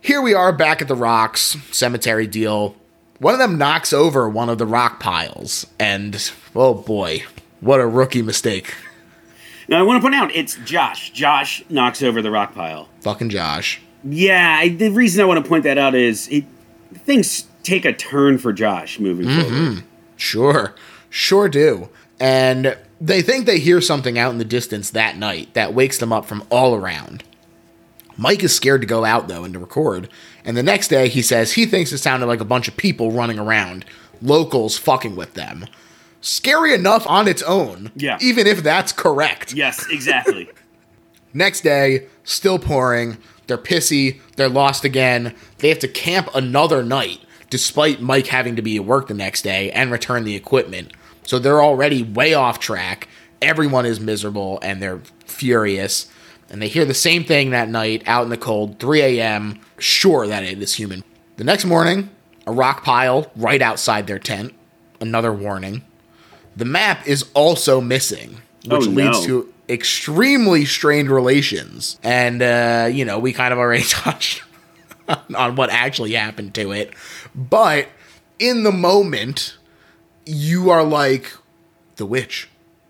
Here we are back at the rocks, cemetery deal. One of them knocks over one of the rock piles, and oh boy, what a rookie mistake. now i want to point out it's josh josh knocks over the rock pile Fucking Josh. yeah I, the reason i want to point that out is it things take a turn for josh moving forward mm-hmm. Sure, sure do. And they think they hear something out in the distance that night that wakes them up from all around. Mike is scared to go out, though, and to record. And the next day, he says he thinks it sounded like a bunch of people running around, locals fucking with them. scary enough on its own. Yeah. Even if that's correct. Yes, exactly. Next day, still pouring. They're pissy. They're lost again. They have to camp another night, despite Mike having to be at work the next day and return the equipment. So they're already way off track. Everyone is miserable and they're furious. And they hear the same thing that night out in the cold, 3 a.m., sure that it is human. The next morning, a rock pile right outside their tent. Another warning. The map is also missing, which Oh, leads no. to extremely strained relations. And, uh, you know, we kind of already touched on what actually happened to it. But in the moment, you are like, the witch.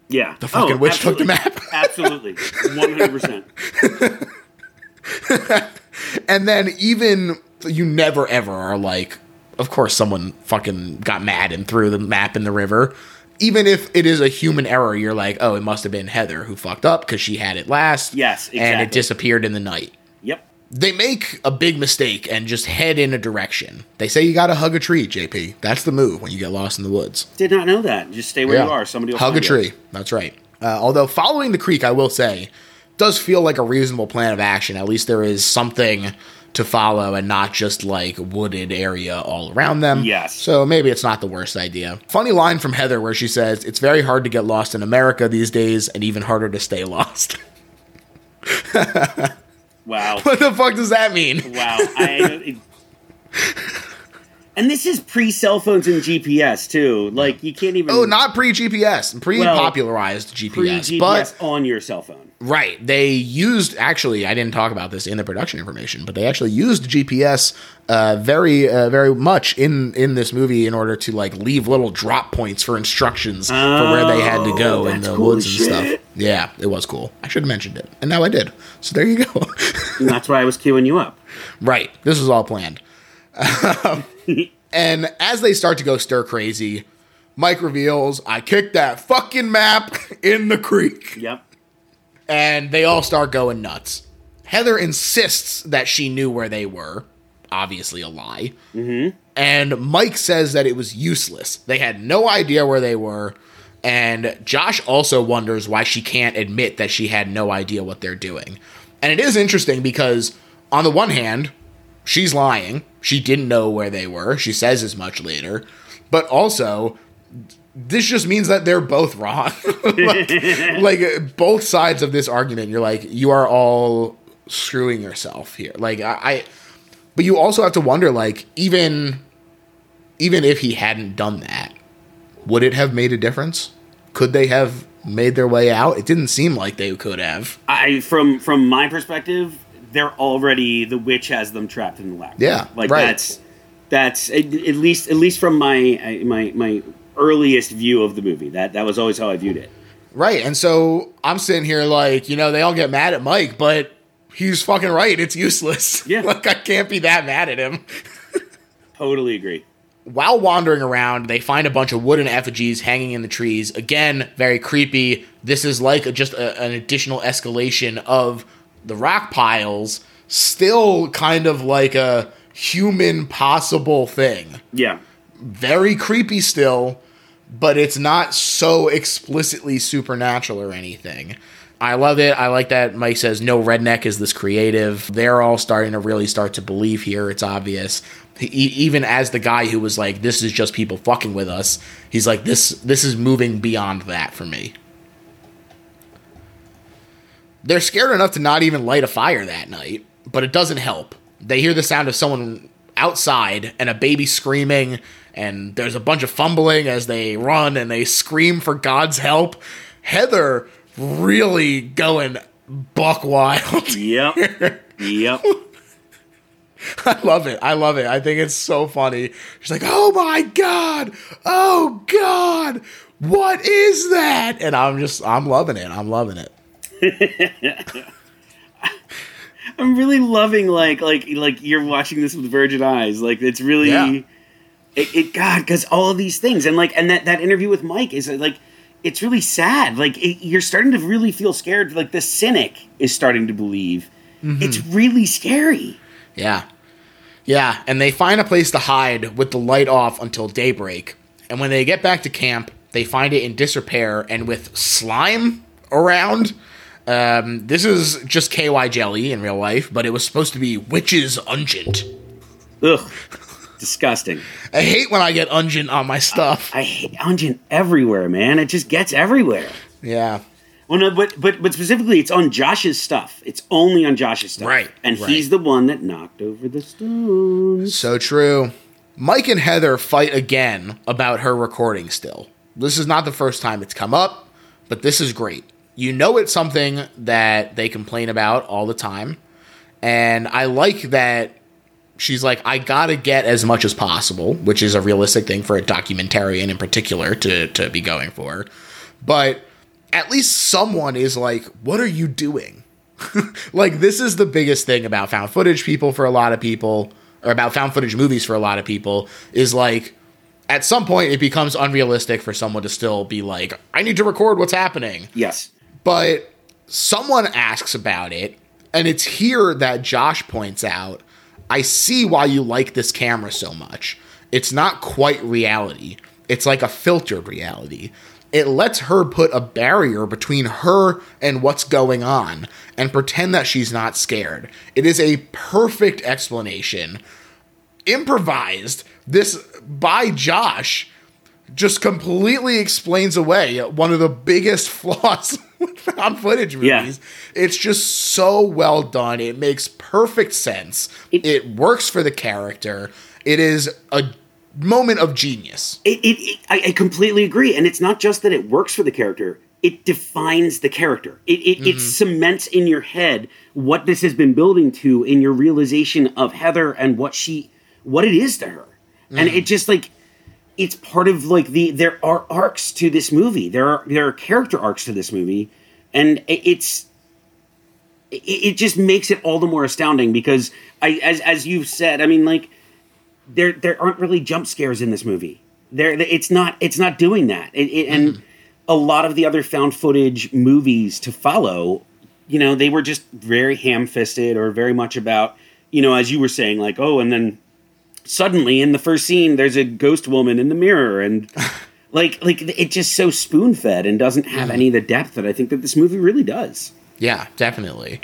Yeah. The fucking witch took the map. Absolutely. 100%. And then even you never ever are like, of course, someone fucking got mad and threw the map in the river. Even if it is a human error, you're like, oh, it must have been Heather who fucked up because she had it last. Yes, And it disappeared in the night. They make a big mistake and just head in a direction. They say you gotta hug a tree, JP. That's the move when you get lost in the woods. Did not know that. Just stay where you are. Somebody will hug a find you. tree. That's right. Uh, although following the creek, I will say, does feel like a reasonable plan of action. At least there is something to follow and not just like wooded area all around them. Yes. So maybe it's not the worst idea. Funny line from Heather where she says, "It's very hard to get lost in America these days, and even harder to stay lost." Wow. what the fuck does that mean? Wow. I, it- and this is pre cell phones and GPS too. Like you can't even Oh, not pre GPS, pre Well, popularized GPS, pre GPS but on your cell phone. Right. They used actually. I didn't talk about this in the production information, but they actually used GPS uh, very, uh, very much in in this movie in order to like leave little drop points for instructions for where they had to go Oh, in the cool woods as and stuff. Yeah, it was cool. I should have mentioned it, and now I did. So there you go. And that's why I was queuing you up. right. This was all planned. and as they start to go stir crazy, Mike reveals, "I kicked that fucking map in the creek." Yep. and they all start going nuts. Heather insists that she knew where they were, obviously a lie. Mm-hmm. And Mike says that it was useless. They had no idea where they were. And Josh also wonders why she can't admit that she had no idea what they're doing. And it is interesting because, on the one hand, she's lying. She didn't know where they were. She says as much later. But also, this just means that they're both wrong. like, like, both sides of this argument, you're like, you are all screwing yourself here. Like I, I but you also have to wonder, like, even even if he hadn't done that, would it have made a difference? Could they have made their way out? It didn't seem like they could have. I from from my perspective, they're already the witch has them trapped in the lab. Yeah, like right. that's that's at, least at least from my my my earliest view of the movie. That that was always how I viewed it. Right. And so I'm sitting here like, you know, they all get mad at Mike, but he's fucking right. It's useless. Yeah. like I can't be that mad at him. Totally agree. While wandering around, they find a bunch of wooden effigies hanging in the trees. Again, very creepy. This is like a, just a, an additional escalation of the rock piles, still kind of like a human possible thing. Yeah. Very creepy still, but it's not so explicitly supernatural or anything. I love it. I like that Mike says no redneck is this creative. They're all starting to really start to believe here. It's obvious. He, even as the guy who was like, "This is just people fucking with us," he's like, "This this is moving beyond that for me." They're scared enough to not even light a fire that night, but it doesn't help. They hear the sound of someone outside and a baby screaming, and there's a bunch of fumbling as they run and they scream for God's help. Heather really going buck wild. Yep. yep. I love it. I love it. I think it's so funny. She's like, "Oh my god! Oh god! What is that?" And I'm just, I'm loving it. I'm loving it. I'm really loving like like like you're watching this with virgin eyes. Like it's really Yeah. it, it God because all of these things and like and that that interview with Mike is like it's really sad. Like it, you're starting to really feel scared. Like the cynic is starting to believe. Mm-hmm. It's really scary. Yeah. Yeah, and they find a place to hide with the light off until daybreak. And when they get back to camp, They find it in disrepair and with slime around. Um, this is just KY jelly in real life, but it was supposed to be witch's unguent. Ugh, disgusting. I hate when I get unguent on my stuff. I hate onion everywhere, man. It just gets everywhere. Yeah. Well, no, but but but specifically, it's on Josh's stuff. It's only on Josh's stuff, Right, And right. he's the one that knocked over the stones. So true. Mike and Heather fight again about her recording still. This is not the first time it's come up, but this is great. You know it's something that they complain about all the time. And I like that she's like, I gotta get as much as possible, which is a realistic thing for a documentarian in particular to, to be going for. But at least someone is like, what are you doing? like this is the biggest thing about found footage people for a lot of people or about found footage movies for a lot of people is like at some point it becomes unrealistic for someone to still be like i need to record what's happening Yes. but someone asks about it and it's here that josh points out i see why you like this camera so much it's not quite reality it's like a filtered reality it lets her put a barrier between her and what's going on and pretend that she's not scared it is a perfect explanation improvised this by josh just completely explains away one of the biggest flaws with found footage Yeah. movies. It's just so well done. It makes perfect sense. It- It, works for the character. It is a moment of genius. It, it, it I, I completely agree, and it's not just that it works for the character; it defines the character. It it, it mm-hmm. cements in your head what this has been building to in your realization of Heather and what she what it is to her, and it mm-hmm. just like it's part of like the there are arcs to this movie. There are there are character arcs to this movie, and it's it, it just makes it all the more astounding because I as as you've said, I mean like there there aren't really jump scares in this movie. There, it's not it's not doing that. It, it, and mm-hmm. a lot of the other found footage movies to follow, you know, they were just very ham fisted or very much about, you know, as you were saying, like oh, and then suddenly in the first scene there's a ghost woman in the mirror and. Like, like it's just so spoon fed and doesn't have mm-hmm. any of the depth that I think that this movie really does. Yeah, definitely.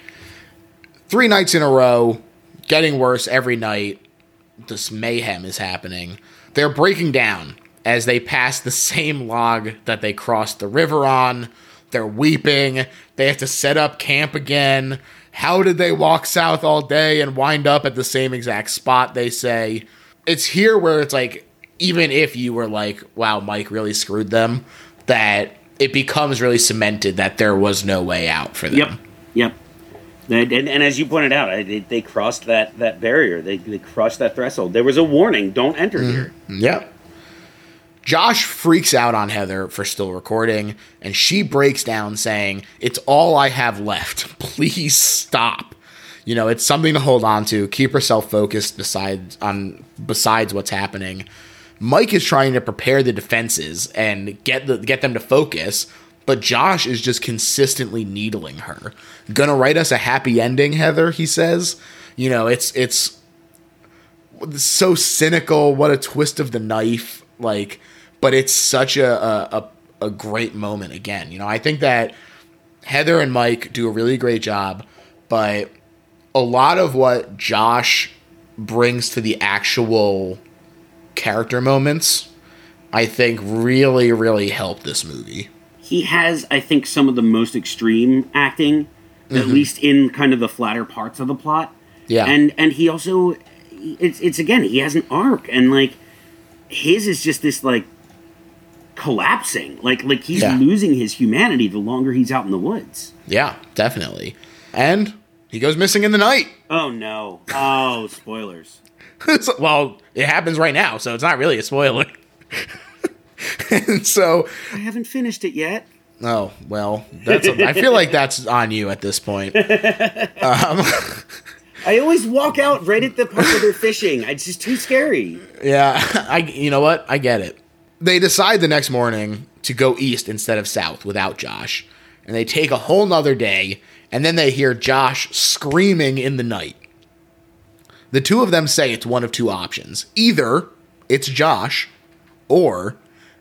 Three nights in a row, getting worse every night. This mayhem is happening. They're breaking down as they pass the same log that they crossed the river on. They're weeping. They have to set up camp again. How did they walk south all day and wind up at the same exact spot? They say. It's here where it's like, even if you were like, wow, Mike really screwed them, that it becomes really cemented that there was no way out for them. Yep. Yep. And, and, and as you pointed out, I, they, they crossed that, that barrier. They, they crossed that threshold. There was a warning: don't enter mm-hmm. here. Yep. Josh freaks out on Heather for still recording, and she breaks down saying, It's all I have left. Please stop. You know, it's something to hold on to. Keep herself focused besides on besides what's happening. Mike is trying to prepare the defenses and get the get them to focus, but Josh is just consistently needling her. Gonna write us a happy ending, Heather, he says. You know, it's it's so cynical. What a twist of the knife. Like, but it's such a, a, a, great moment again. You know, I think that Heather and Mike do a really great job, but a lot of what Josh brings to the actual character moments, I think really, really helped this movie. He has, I think, some of the most extreme acting, at mm-hmm. least in kind of the flatter parts of the plot. Yeah. And and he also, it's it's again, he has an arc, and like his is just this like collapsing, like like he's Yeah. losing his humanity the longer he's out in the woods. Yeah, definitely. And he goes missing in the night. Oh no! Oh, spoilers. Well, it happens right now, so it's not really a spoiler. and so, I haven't finished it yet. oh well, that's. I feel like that's on you at this point. Um, I always walk out right at the part where they're fishing. It's just too scary. Yeah, I. You know what? I get it. They decide the next morning to go east instead of south without Josh, and they take a whole nother day, and then they hear Josh screaming in the night. The two of them say it's one of two options: either it's Josh, or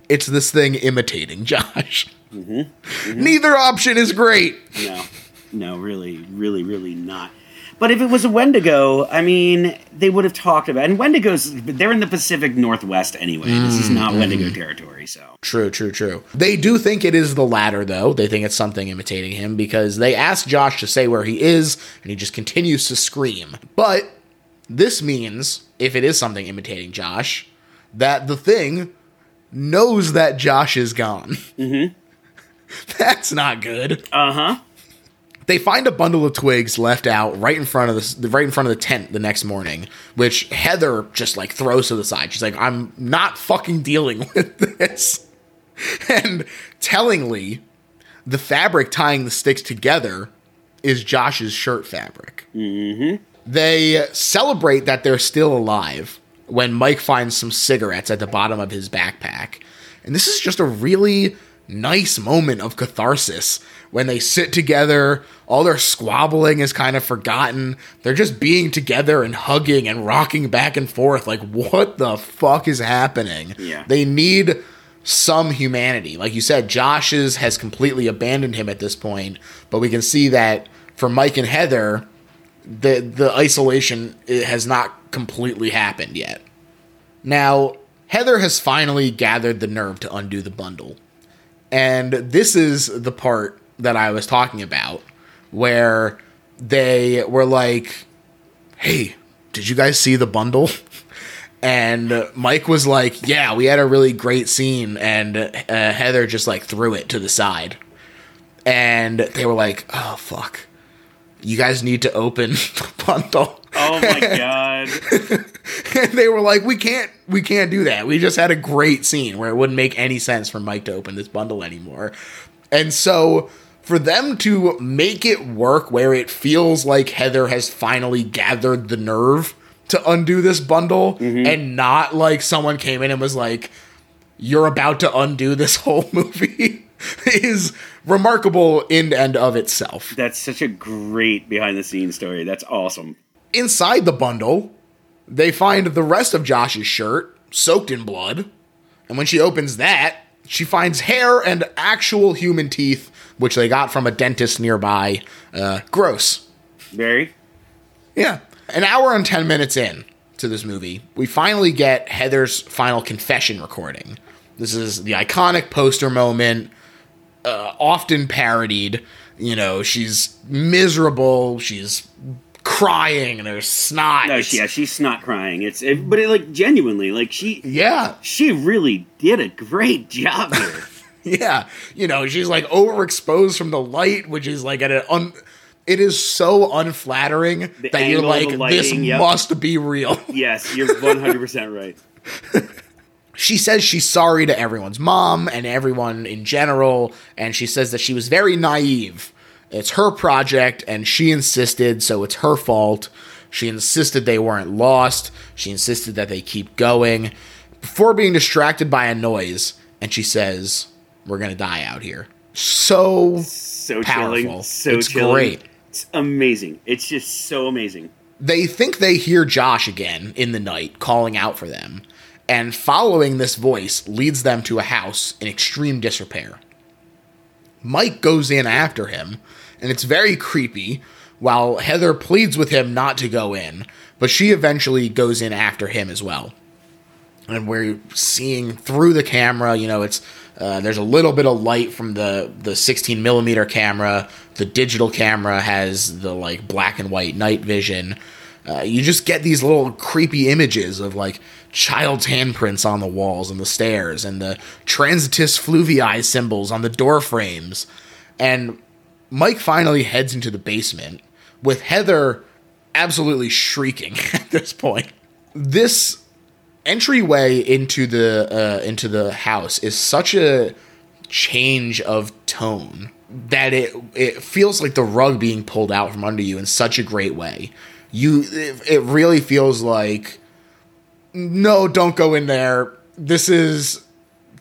it's this thing imitating Josh. Mm-hmm. Mm-hmm. Neither option is great. No, no, really, really, really not. But if it was a Wendigo, I mean, they would have talked about. And Wendigos, they're in the Pacific Northwest anyway. This is not mm-hmm. Wendigo territory, so True, true, true. They do think it is the latter, though. They think it's something imitating him because they ask Josh to say where he is, and he just continues to scream. But this means, if it is something imitating Josh, that the thing knows that Josh is gone. Mm-hmm. That's not good. uh huh. They find a bundle of twigs left out right in front of the right in front of the tent the next morning, which Heather just like throws to the side. She's like, "I'm not fucking dealing with this." And tellingly, the fabric tying the sticks together is Josh's shirt fabric. Mm-hmm. They celebrate that they're still alive when Mike finds some cigarettes at the bottom of his backpack. And this is just a really nice moment of catharsis when they sit together. All their squabbling is kind of forgotten. They're just being together and hugging and rocking back and forth. Like, what the fuck is happening? Yeah. They need some humanity. Like you said, Josh's has completely abandoned him at this point, but we can see that for Mike and Heather, the the isolation has not completely happened yet. Now, Heather has finally gathered the nerve to undo the bundle. And this is the part that I was talking about where they were like, "Hey, did you guys see the bundle?" And Mike was like, "Yeah, we had a really great scene," and uh, Heather just like threw it to the side, and they were like, "Oh fuck, you guys need to open the bundle." Oh my god. and they were like, "We can't, we can't do that. We just had a great scene where it wouldn't make any sense for Mike to open this bundle anymore." And so, for them to make it work, where it feels like Heather has finally gathered the nerve to undo this bundle, mm-hmm. and not like someone came in and was like, "You're about to undo this whole movie," is remarkable in and of itself. That's such a great behind the scenes story. That's awesome. Inside the bundle, they find the rest of Josh's shirt soaked in blood. And when she opens that, she finds hair and actual human teeth, which they got from a dentist nearby. Uh, gross. Very. Yeah. An hour and 10 minutes in to this movie, we finally get Heather's final confession recording. This is the iconic poster moment, uh, often parodied. You know, she's miserable, she's crying, and there's snot. No, she, yeah, she's not crying. It's it, but it, like genuinely, like she Yeah. she really did a great job here. Yeah, you know, she's like overexposed from the light, which is like at an un. It is so unflattering that you're like, the this yep. must be real. yes, you're one hundred percent right. She says she's sorry to everyone's mom and everyone in general, and she says that she was very naive. It's her project, and she insisted, so it's her fault. She insisted they weren't lost. She insisted that they keep going before being distracted by a noise, and she says, We're gonna die out here. So So Powerful. chilling. So It's chilling. great. It's amazing. It's just so amazing. they think they hear Josh again in the night calling out for them, and following this voice leads them to a house in extreme disrepair. Mike goes in after him, and it's very creepy, while Heather pleads with him not to go in, but she eventually goes in after him as well. And we're seeing through the camera, you know, it's uh, there's a little bit of light from the the 16 millimeter camera. The digital camera has the like black and white night vision. Uh, you just get these little creepy images of like child's handprints on the walls and the stairs, and the transitus fluvii symbols on the door frames. And Mike finally heads into the basement with Heather absolutely shrieking at this point. This entryway into the uh, into the house is such a change of tone that it it feels like the rug being pulled out from under you in such a great way. You it, it really feels like no, don't go in there. This is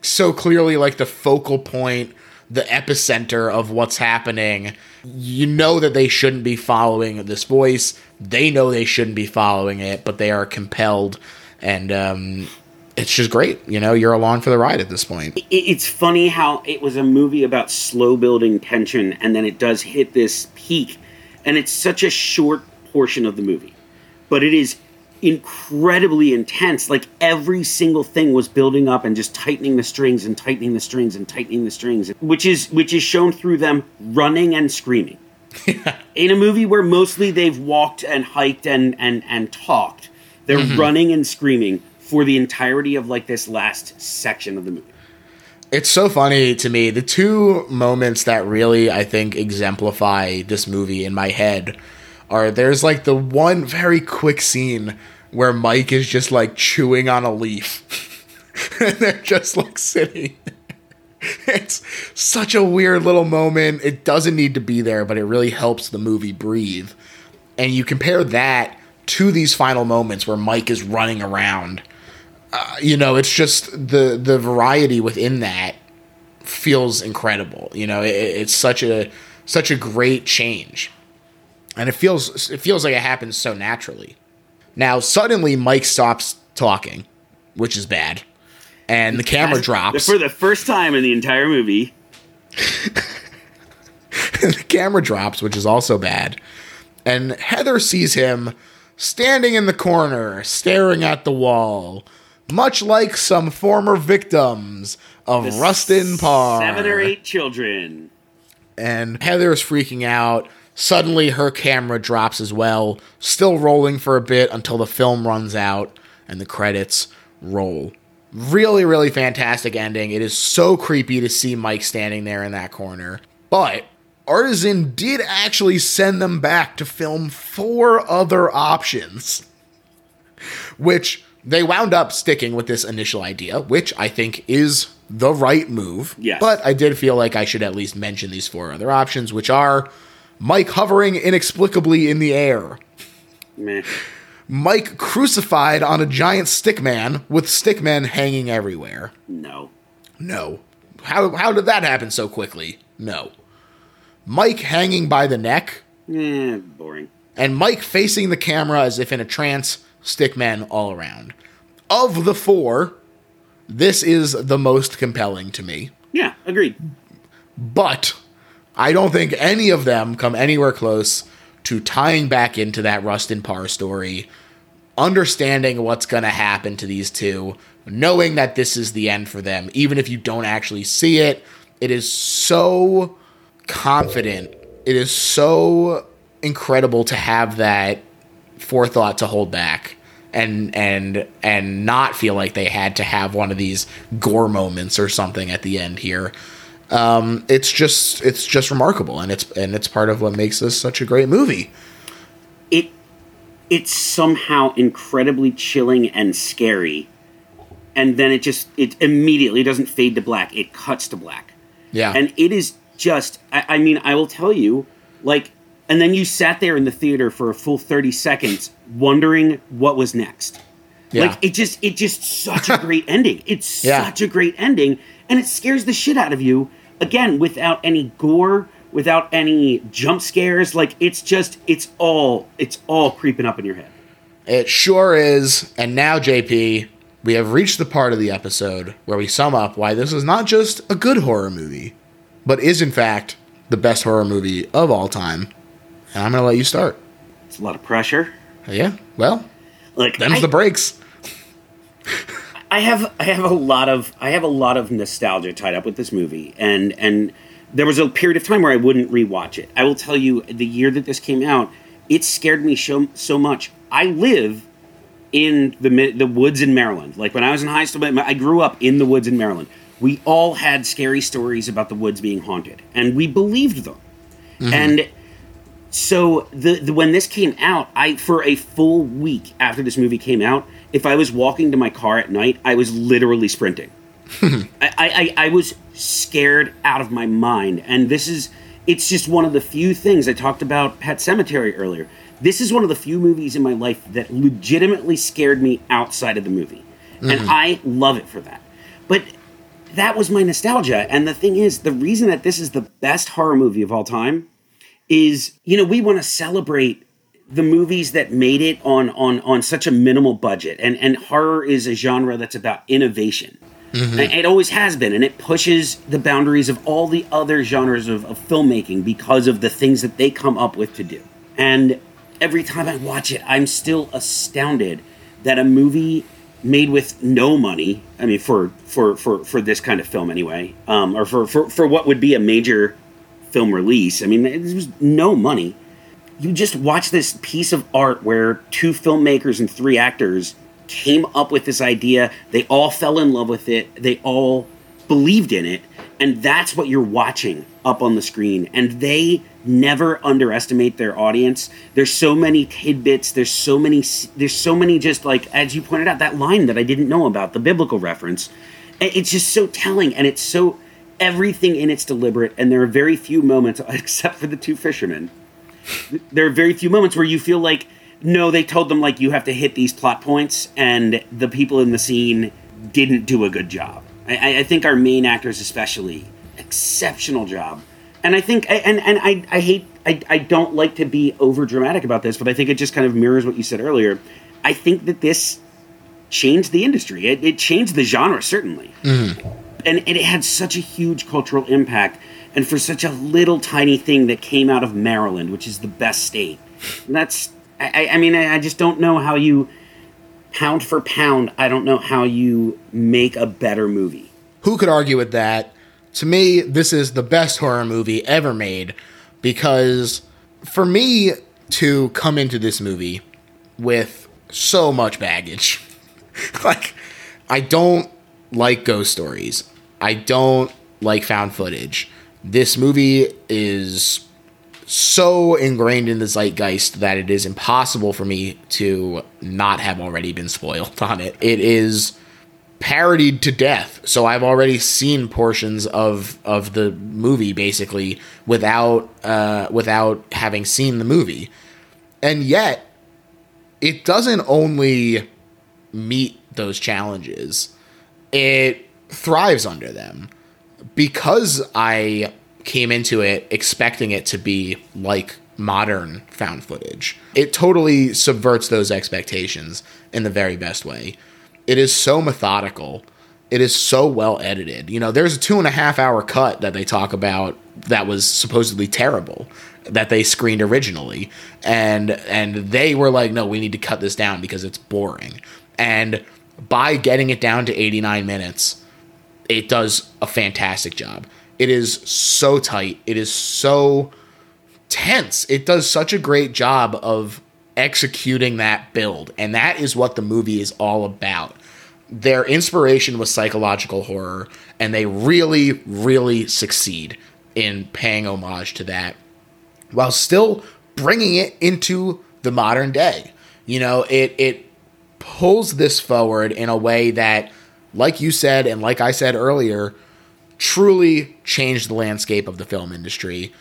so clearly like the focal point, the epicenter of what's happening. You know that they shouldn't be following this voice. They know they shouldn't be following it, but they are compelled. And um, it's just great. You know, you're along for the ride at this point. It's funny how it was a movie about slow building tension, and then it does hit this peak, and it's such a short portion of the movie, but it is incredibly intense. Like every single thing was building up and just tightening the strings and tightening the strings and tightening the strings, which is which is shown through them running and screaming. In a movie where mostly they've walked and hiked and and and talked, they're mm-hmm. running and screaming for the entirety of like this last section of the movie. It's so funny to me. The two moments that really I think exemplify this movie in my head are there's like the one very quick scene where Mike is just like chewing on a leaf. and they're just like sitting. it's such a weird little moment. It doesn't need to be there, but it really helps the movie breathe. And you compare that to these final moments where Mike is running around uh, you know, it's just the the variety within that feels incredible. You know, it, it's such a such a great change, and it feels it feels like it happens so naturally. Now suddenly Mike stops talking, which is bad, and the camera drops for the first time in the entire movie. the camera drops, which is also bad, and Heather sees him standing in the corner, staring at the wall much like some former victims of the Rustin Parr. Seven or eight children. And Heather's freaking out. Suddenly, her camera drops as well, still rolling for a bit until the film runs out and the credits roll. Really, really fantastic ending. It is so creepy to see Mike standing there in that corner. But Artisan did actually send them back to film four other options, which they wound up sticking with this initial idea, which I think is the right move. Yes. But I did feel like I should at least mention these four other options, which are Mike hovering inexplicably in the air. Meh. Mike crucified on a giant stickman with stickmen hanging everywhere. No. No. How, how did that happen so quickly? No. Mike hanging by the neck. Eh, boring. And Mike facing the camera as if in a trance stickmen all around. Of the four, this is the most compelling to me. Yeah, agreed. But I don't think any of them come anywhere close to tying back into that Rustin Parr story, understanding what's going to happen to these two, knowing that this is the end for them, even if you don't actually see it. It is so confident. It is so incredible to have that forethought to hold back and and and not feel like they had to have one of these gore moments or something at the end here. Um, it's just it's just remarkable, and it's and it's part of what makes this such a great movie. It it's somehow incredibly chilling and scary, and then it just it immediately doesn't fade to black. It cuts to black. Yeah, and it is just. I, I mean, I will tell you, like and then you sat there in the theater for a full 30 seconds wondering what was next. Yeah. Like it just it just such a great ending. It's yeah. such a great ending and it scares the shit out of you again without any gore, without any jump scares. Like it's just it's all it's all creeping up in your head. It sure is. And now JP, we have reached the part of the episode where we sum up why this is not just a good horror movie, but is in fact the best horror movie of all time and I'm going to let you start. It's a lot of pressure. Yeah. Well, like them's I, the breaks. I have I have a lot of I have a lot of nostalgia tied up with this movie, and and there was a period of time where I wouldn't rewatch it. I will tell you, the year that this came out, it scared me so so much. I live in the the woods in Maryland. Like when I was in high school, I grew up in the woods in Maryland. We all had scary stories about the woods being haunted, and we believed them. Mm-hmm. And so the, the, when this came out, I for a full week after this movie came out, if I was walking to my car at night, I was literally sprinting. I, I, I was scared out of my mind, and this is it's just one of the few things I talked about Pet Sematary earlier. This is one of the few movies in my life that legitimately scared me outside of the movie, mm-hmm. and I love it for that. But that was my nostalgia, and the thing is, the reason that this is the best horror movie of all time is, you know, we want to celebrate the movies that made it on on on such a minimal budget. And and horror is a genre that's about innovation. Mm-hmm. It always has been, and it pushes the boundaries of all the other genres of, of filmmaking because of the things that they come up with to do. And every time I watch it, I'm still astounded that a movie made with no money. I mean, for for for for this kind of film anyway, um, or for, for for what would be a major film release. I mean, there was no money. You just watch this piece of art where two filmmakers and three actors came up with this idea. They all fell in love with it. They all believed in it. And that's what you're watching up on the screen. And they never underestimate their audience. There's so many tidbits. There's so many. There's so many. Just like as you pointed out, that line that I didn't know about, the biblical reference. It's just so telling, and it's so everything in it's deliberate. And there are very few moments, except for the two fishermen. There are very few moments where you feel like no, they told them like you have to hit these plot points, and the people in the scene didn't do a good job. I, I think our main actors, especially, exceptional job. And I think, and and I, I hate, I, I don't like to be over dramatic about this, but I think it just kind of mirrors what you said earlier. I think that this changed the industry. It, it changed the genre certainly, mm. and, and it had such a huge cultural impact. And for such a little tiny thing that came out of Maryland, which is the best state, and that's I, I mean, I, I just don't know how you pound for pound. I don't know how you make a better movie. Who could argue with that? To me, this is the best horror movie ever made because for me to come into this movie with so much baggage, like, I don't like ghost stories. I don't like found footage. This movie is so ingrained in the zeitgeist that it is impossible for me to not have already been spoiled on it. It is parodied to death. So I've already seen portions of of the movie basically without uh, without having seen the movie, and yet it doesn't only meet those challenges; it thrives under them because I came into it expecting it to be like modern found footage. It totally subverts those expectations in the very best way. It is so methodical. It is so well edited. You know, there's a two and a half hour cut that they talk about that was supposedly terrible that they screened originally. And and they were like, no, we need to cut this down because it's boring. And by getting it down to 89 minutes, it does a fantastic job. It is so tight. It is so tense. It does such a great job of executing that build. And that is what the movie is all about. Their inspiration was psychological horror, and they really, really succeed in paying homage to that while still bringing it into the modern day. You know, it, it pulls this forward in a way that, like you said, and like I said earlier, truly changed the landscape of the film industry.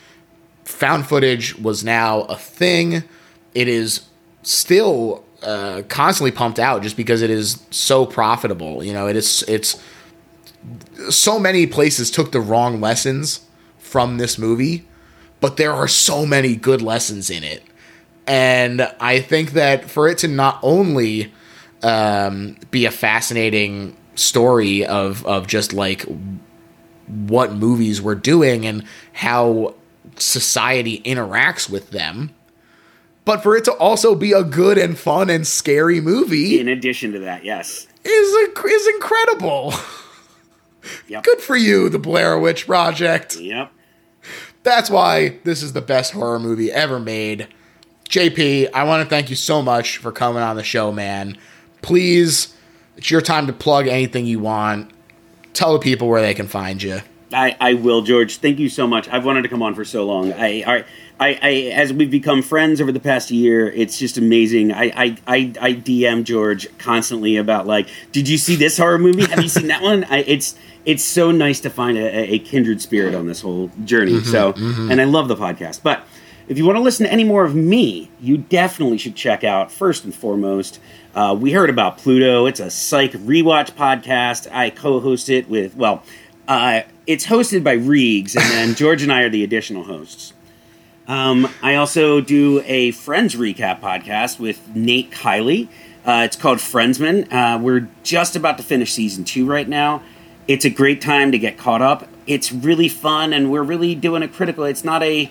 Found footage was now a thing. It is still uh, constantly pumped out just because it is so profitable. You know, it is it's so many places took the wrong lessons from this movie, but there are so many good lessons in it. And I think that for it to not only um, be a fascinating story of of just like what movies were doing and how society interacts with them. But for it to also be a good and fun and scary movie, in addition to that, yes, is a, is incredible. Yep. Good for you, the Blair Witch Project. Yep. That's why this is the best horror movie ever made. JP, I want to thank you so much for coming on the show, man. Please, it's your time to plug anything you want tell the people where they can find you. I, I will, George. Thank you so much. I've wanted to come on for so long. I, I, I, I as we've become friends over the past year, it's just amazing. I, I, I, I DM George constantly about like, did you see this horror movie? Have you seen that one? I, it's it's so nice to find a, a kindred spirit on this whole journey. Mm-hmm, so, mm-hmm. and I love the podcast. But if you want to listen to any more of me, you definitely should check out first and foremost uh, we heard about Pluto. It's a psych rewatch podcast. I co-host it with well, uh, it's hosted by Reegs, and then George and I are the additional hosts. Um, I also do a Friends recap podcast with Nate Kiley. Uh, it's called Friendsman. Uh, we're just about to finish season two right now. It's a great time to get caught up. It's really fun, and we're really doing a critical. It's not a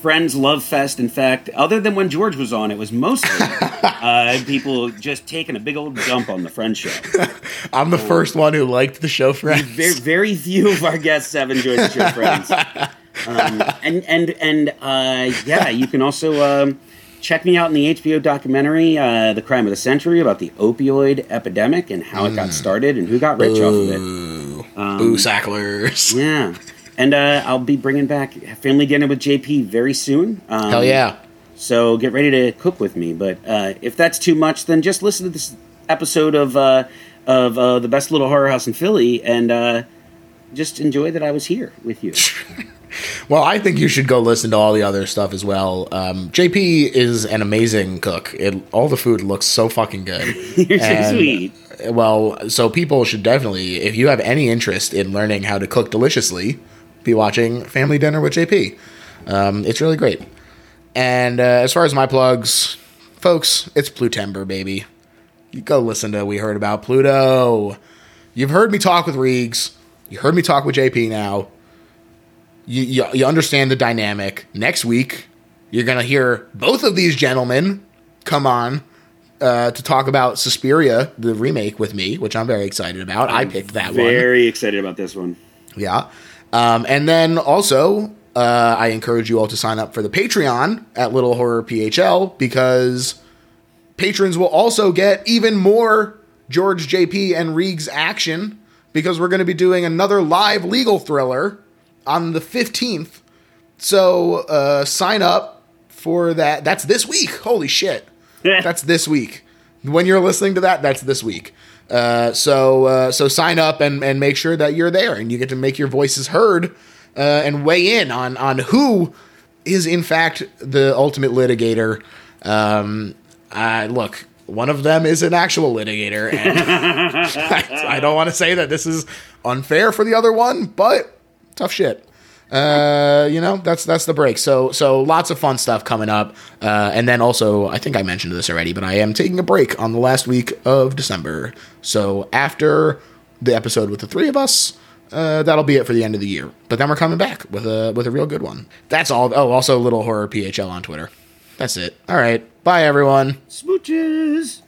Friends love fest. In fact, other than when George was on, it was mostly uh, people just taking a big old dump on the Friends show. I'm the first one who liked the show Friends. Very, very few of our guests have enjoyed the show Friends. Um, and and and uh, yeah, you can also um, check me out in the HBO documentary, uh, "The Crime of the Century," about the opioid epidemic and how it got started and who got rich off of it. Boo, Boo sacklers. Yeah, and uh, I'll be bringing back Family Dinner with JP very soon. Um, Hell yeah. So get ready to cook with me. But uh, if that's too much, then just listen to this episode of uh, of uh, the best little horror house in Philly and uh, just enjoy that I was here with you. Well, I think you should go listen to all the other stuff as well. Um, JP is an amazing cook. It, all the food looks so fucking good. You're so sweet. Well, so people should definitely, if you have any interest in learning how to cook deliciously, be watching Family Dinner with JP. Um, it's really great. And uh, as far as my plugs, folks, it's Plutember, baby. You go listen to We Heard About Pluto. You've heard me talk with Reegs. You heard me talk with JP now. You, you, you understand the dynamic. Next week, you're going to hear both of these gentlemen come on uh, to talk about Suspiria, the remake, with me, which I'm very excited about. I picked that one. Very excited about this one. Yeah. Um, and then also, uh, I encourage you all to sign up for the Patreon at Little Horror PHL because patrons will also get even more George JP and Reegs action because we're going to be doing another live legal thriller on the 15th. So uh, sign up for that. That's this week. Holy shit. That's this week. When you're listening to that, that's this week. Uh, so uh, so sign up and, and make sure that you're there and you get to make your voices heard uh, and weigh in on on who is in fact the ultimate litigator. Um, look, one of them is an actual litigator, and I, I don't want to say that this is unfair for the other one, but tough shit. Uh, you know, that's that's the break. So so lots of fun stuff coming up. Uh, and then also, I think I mentioned this already, but I am taking a break on the last week of December. So after the episode with the three of us, uh, that'll be it for the end of the year. But then we're coming back with a with a real good one. That's all. Oh, also little horror PHL on Twitter. That's it. All right. Bye everyone. Smooches.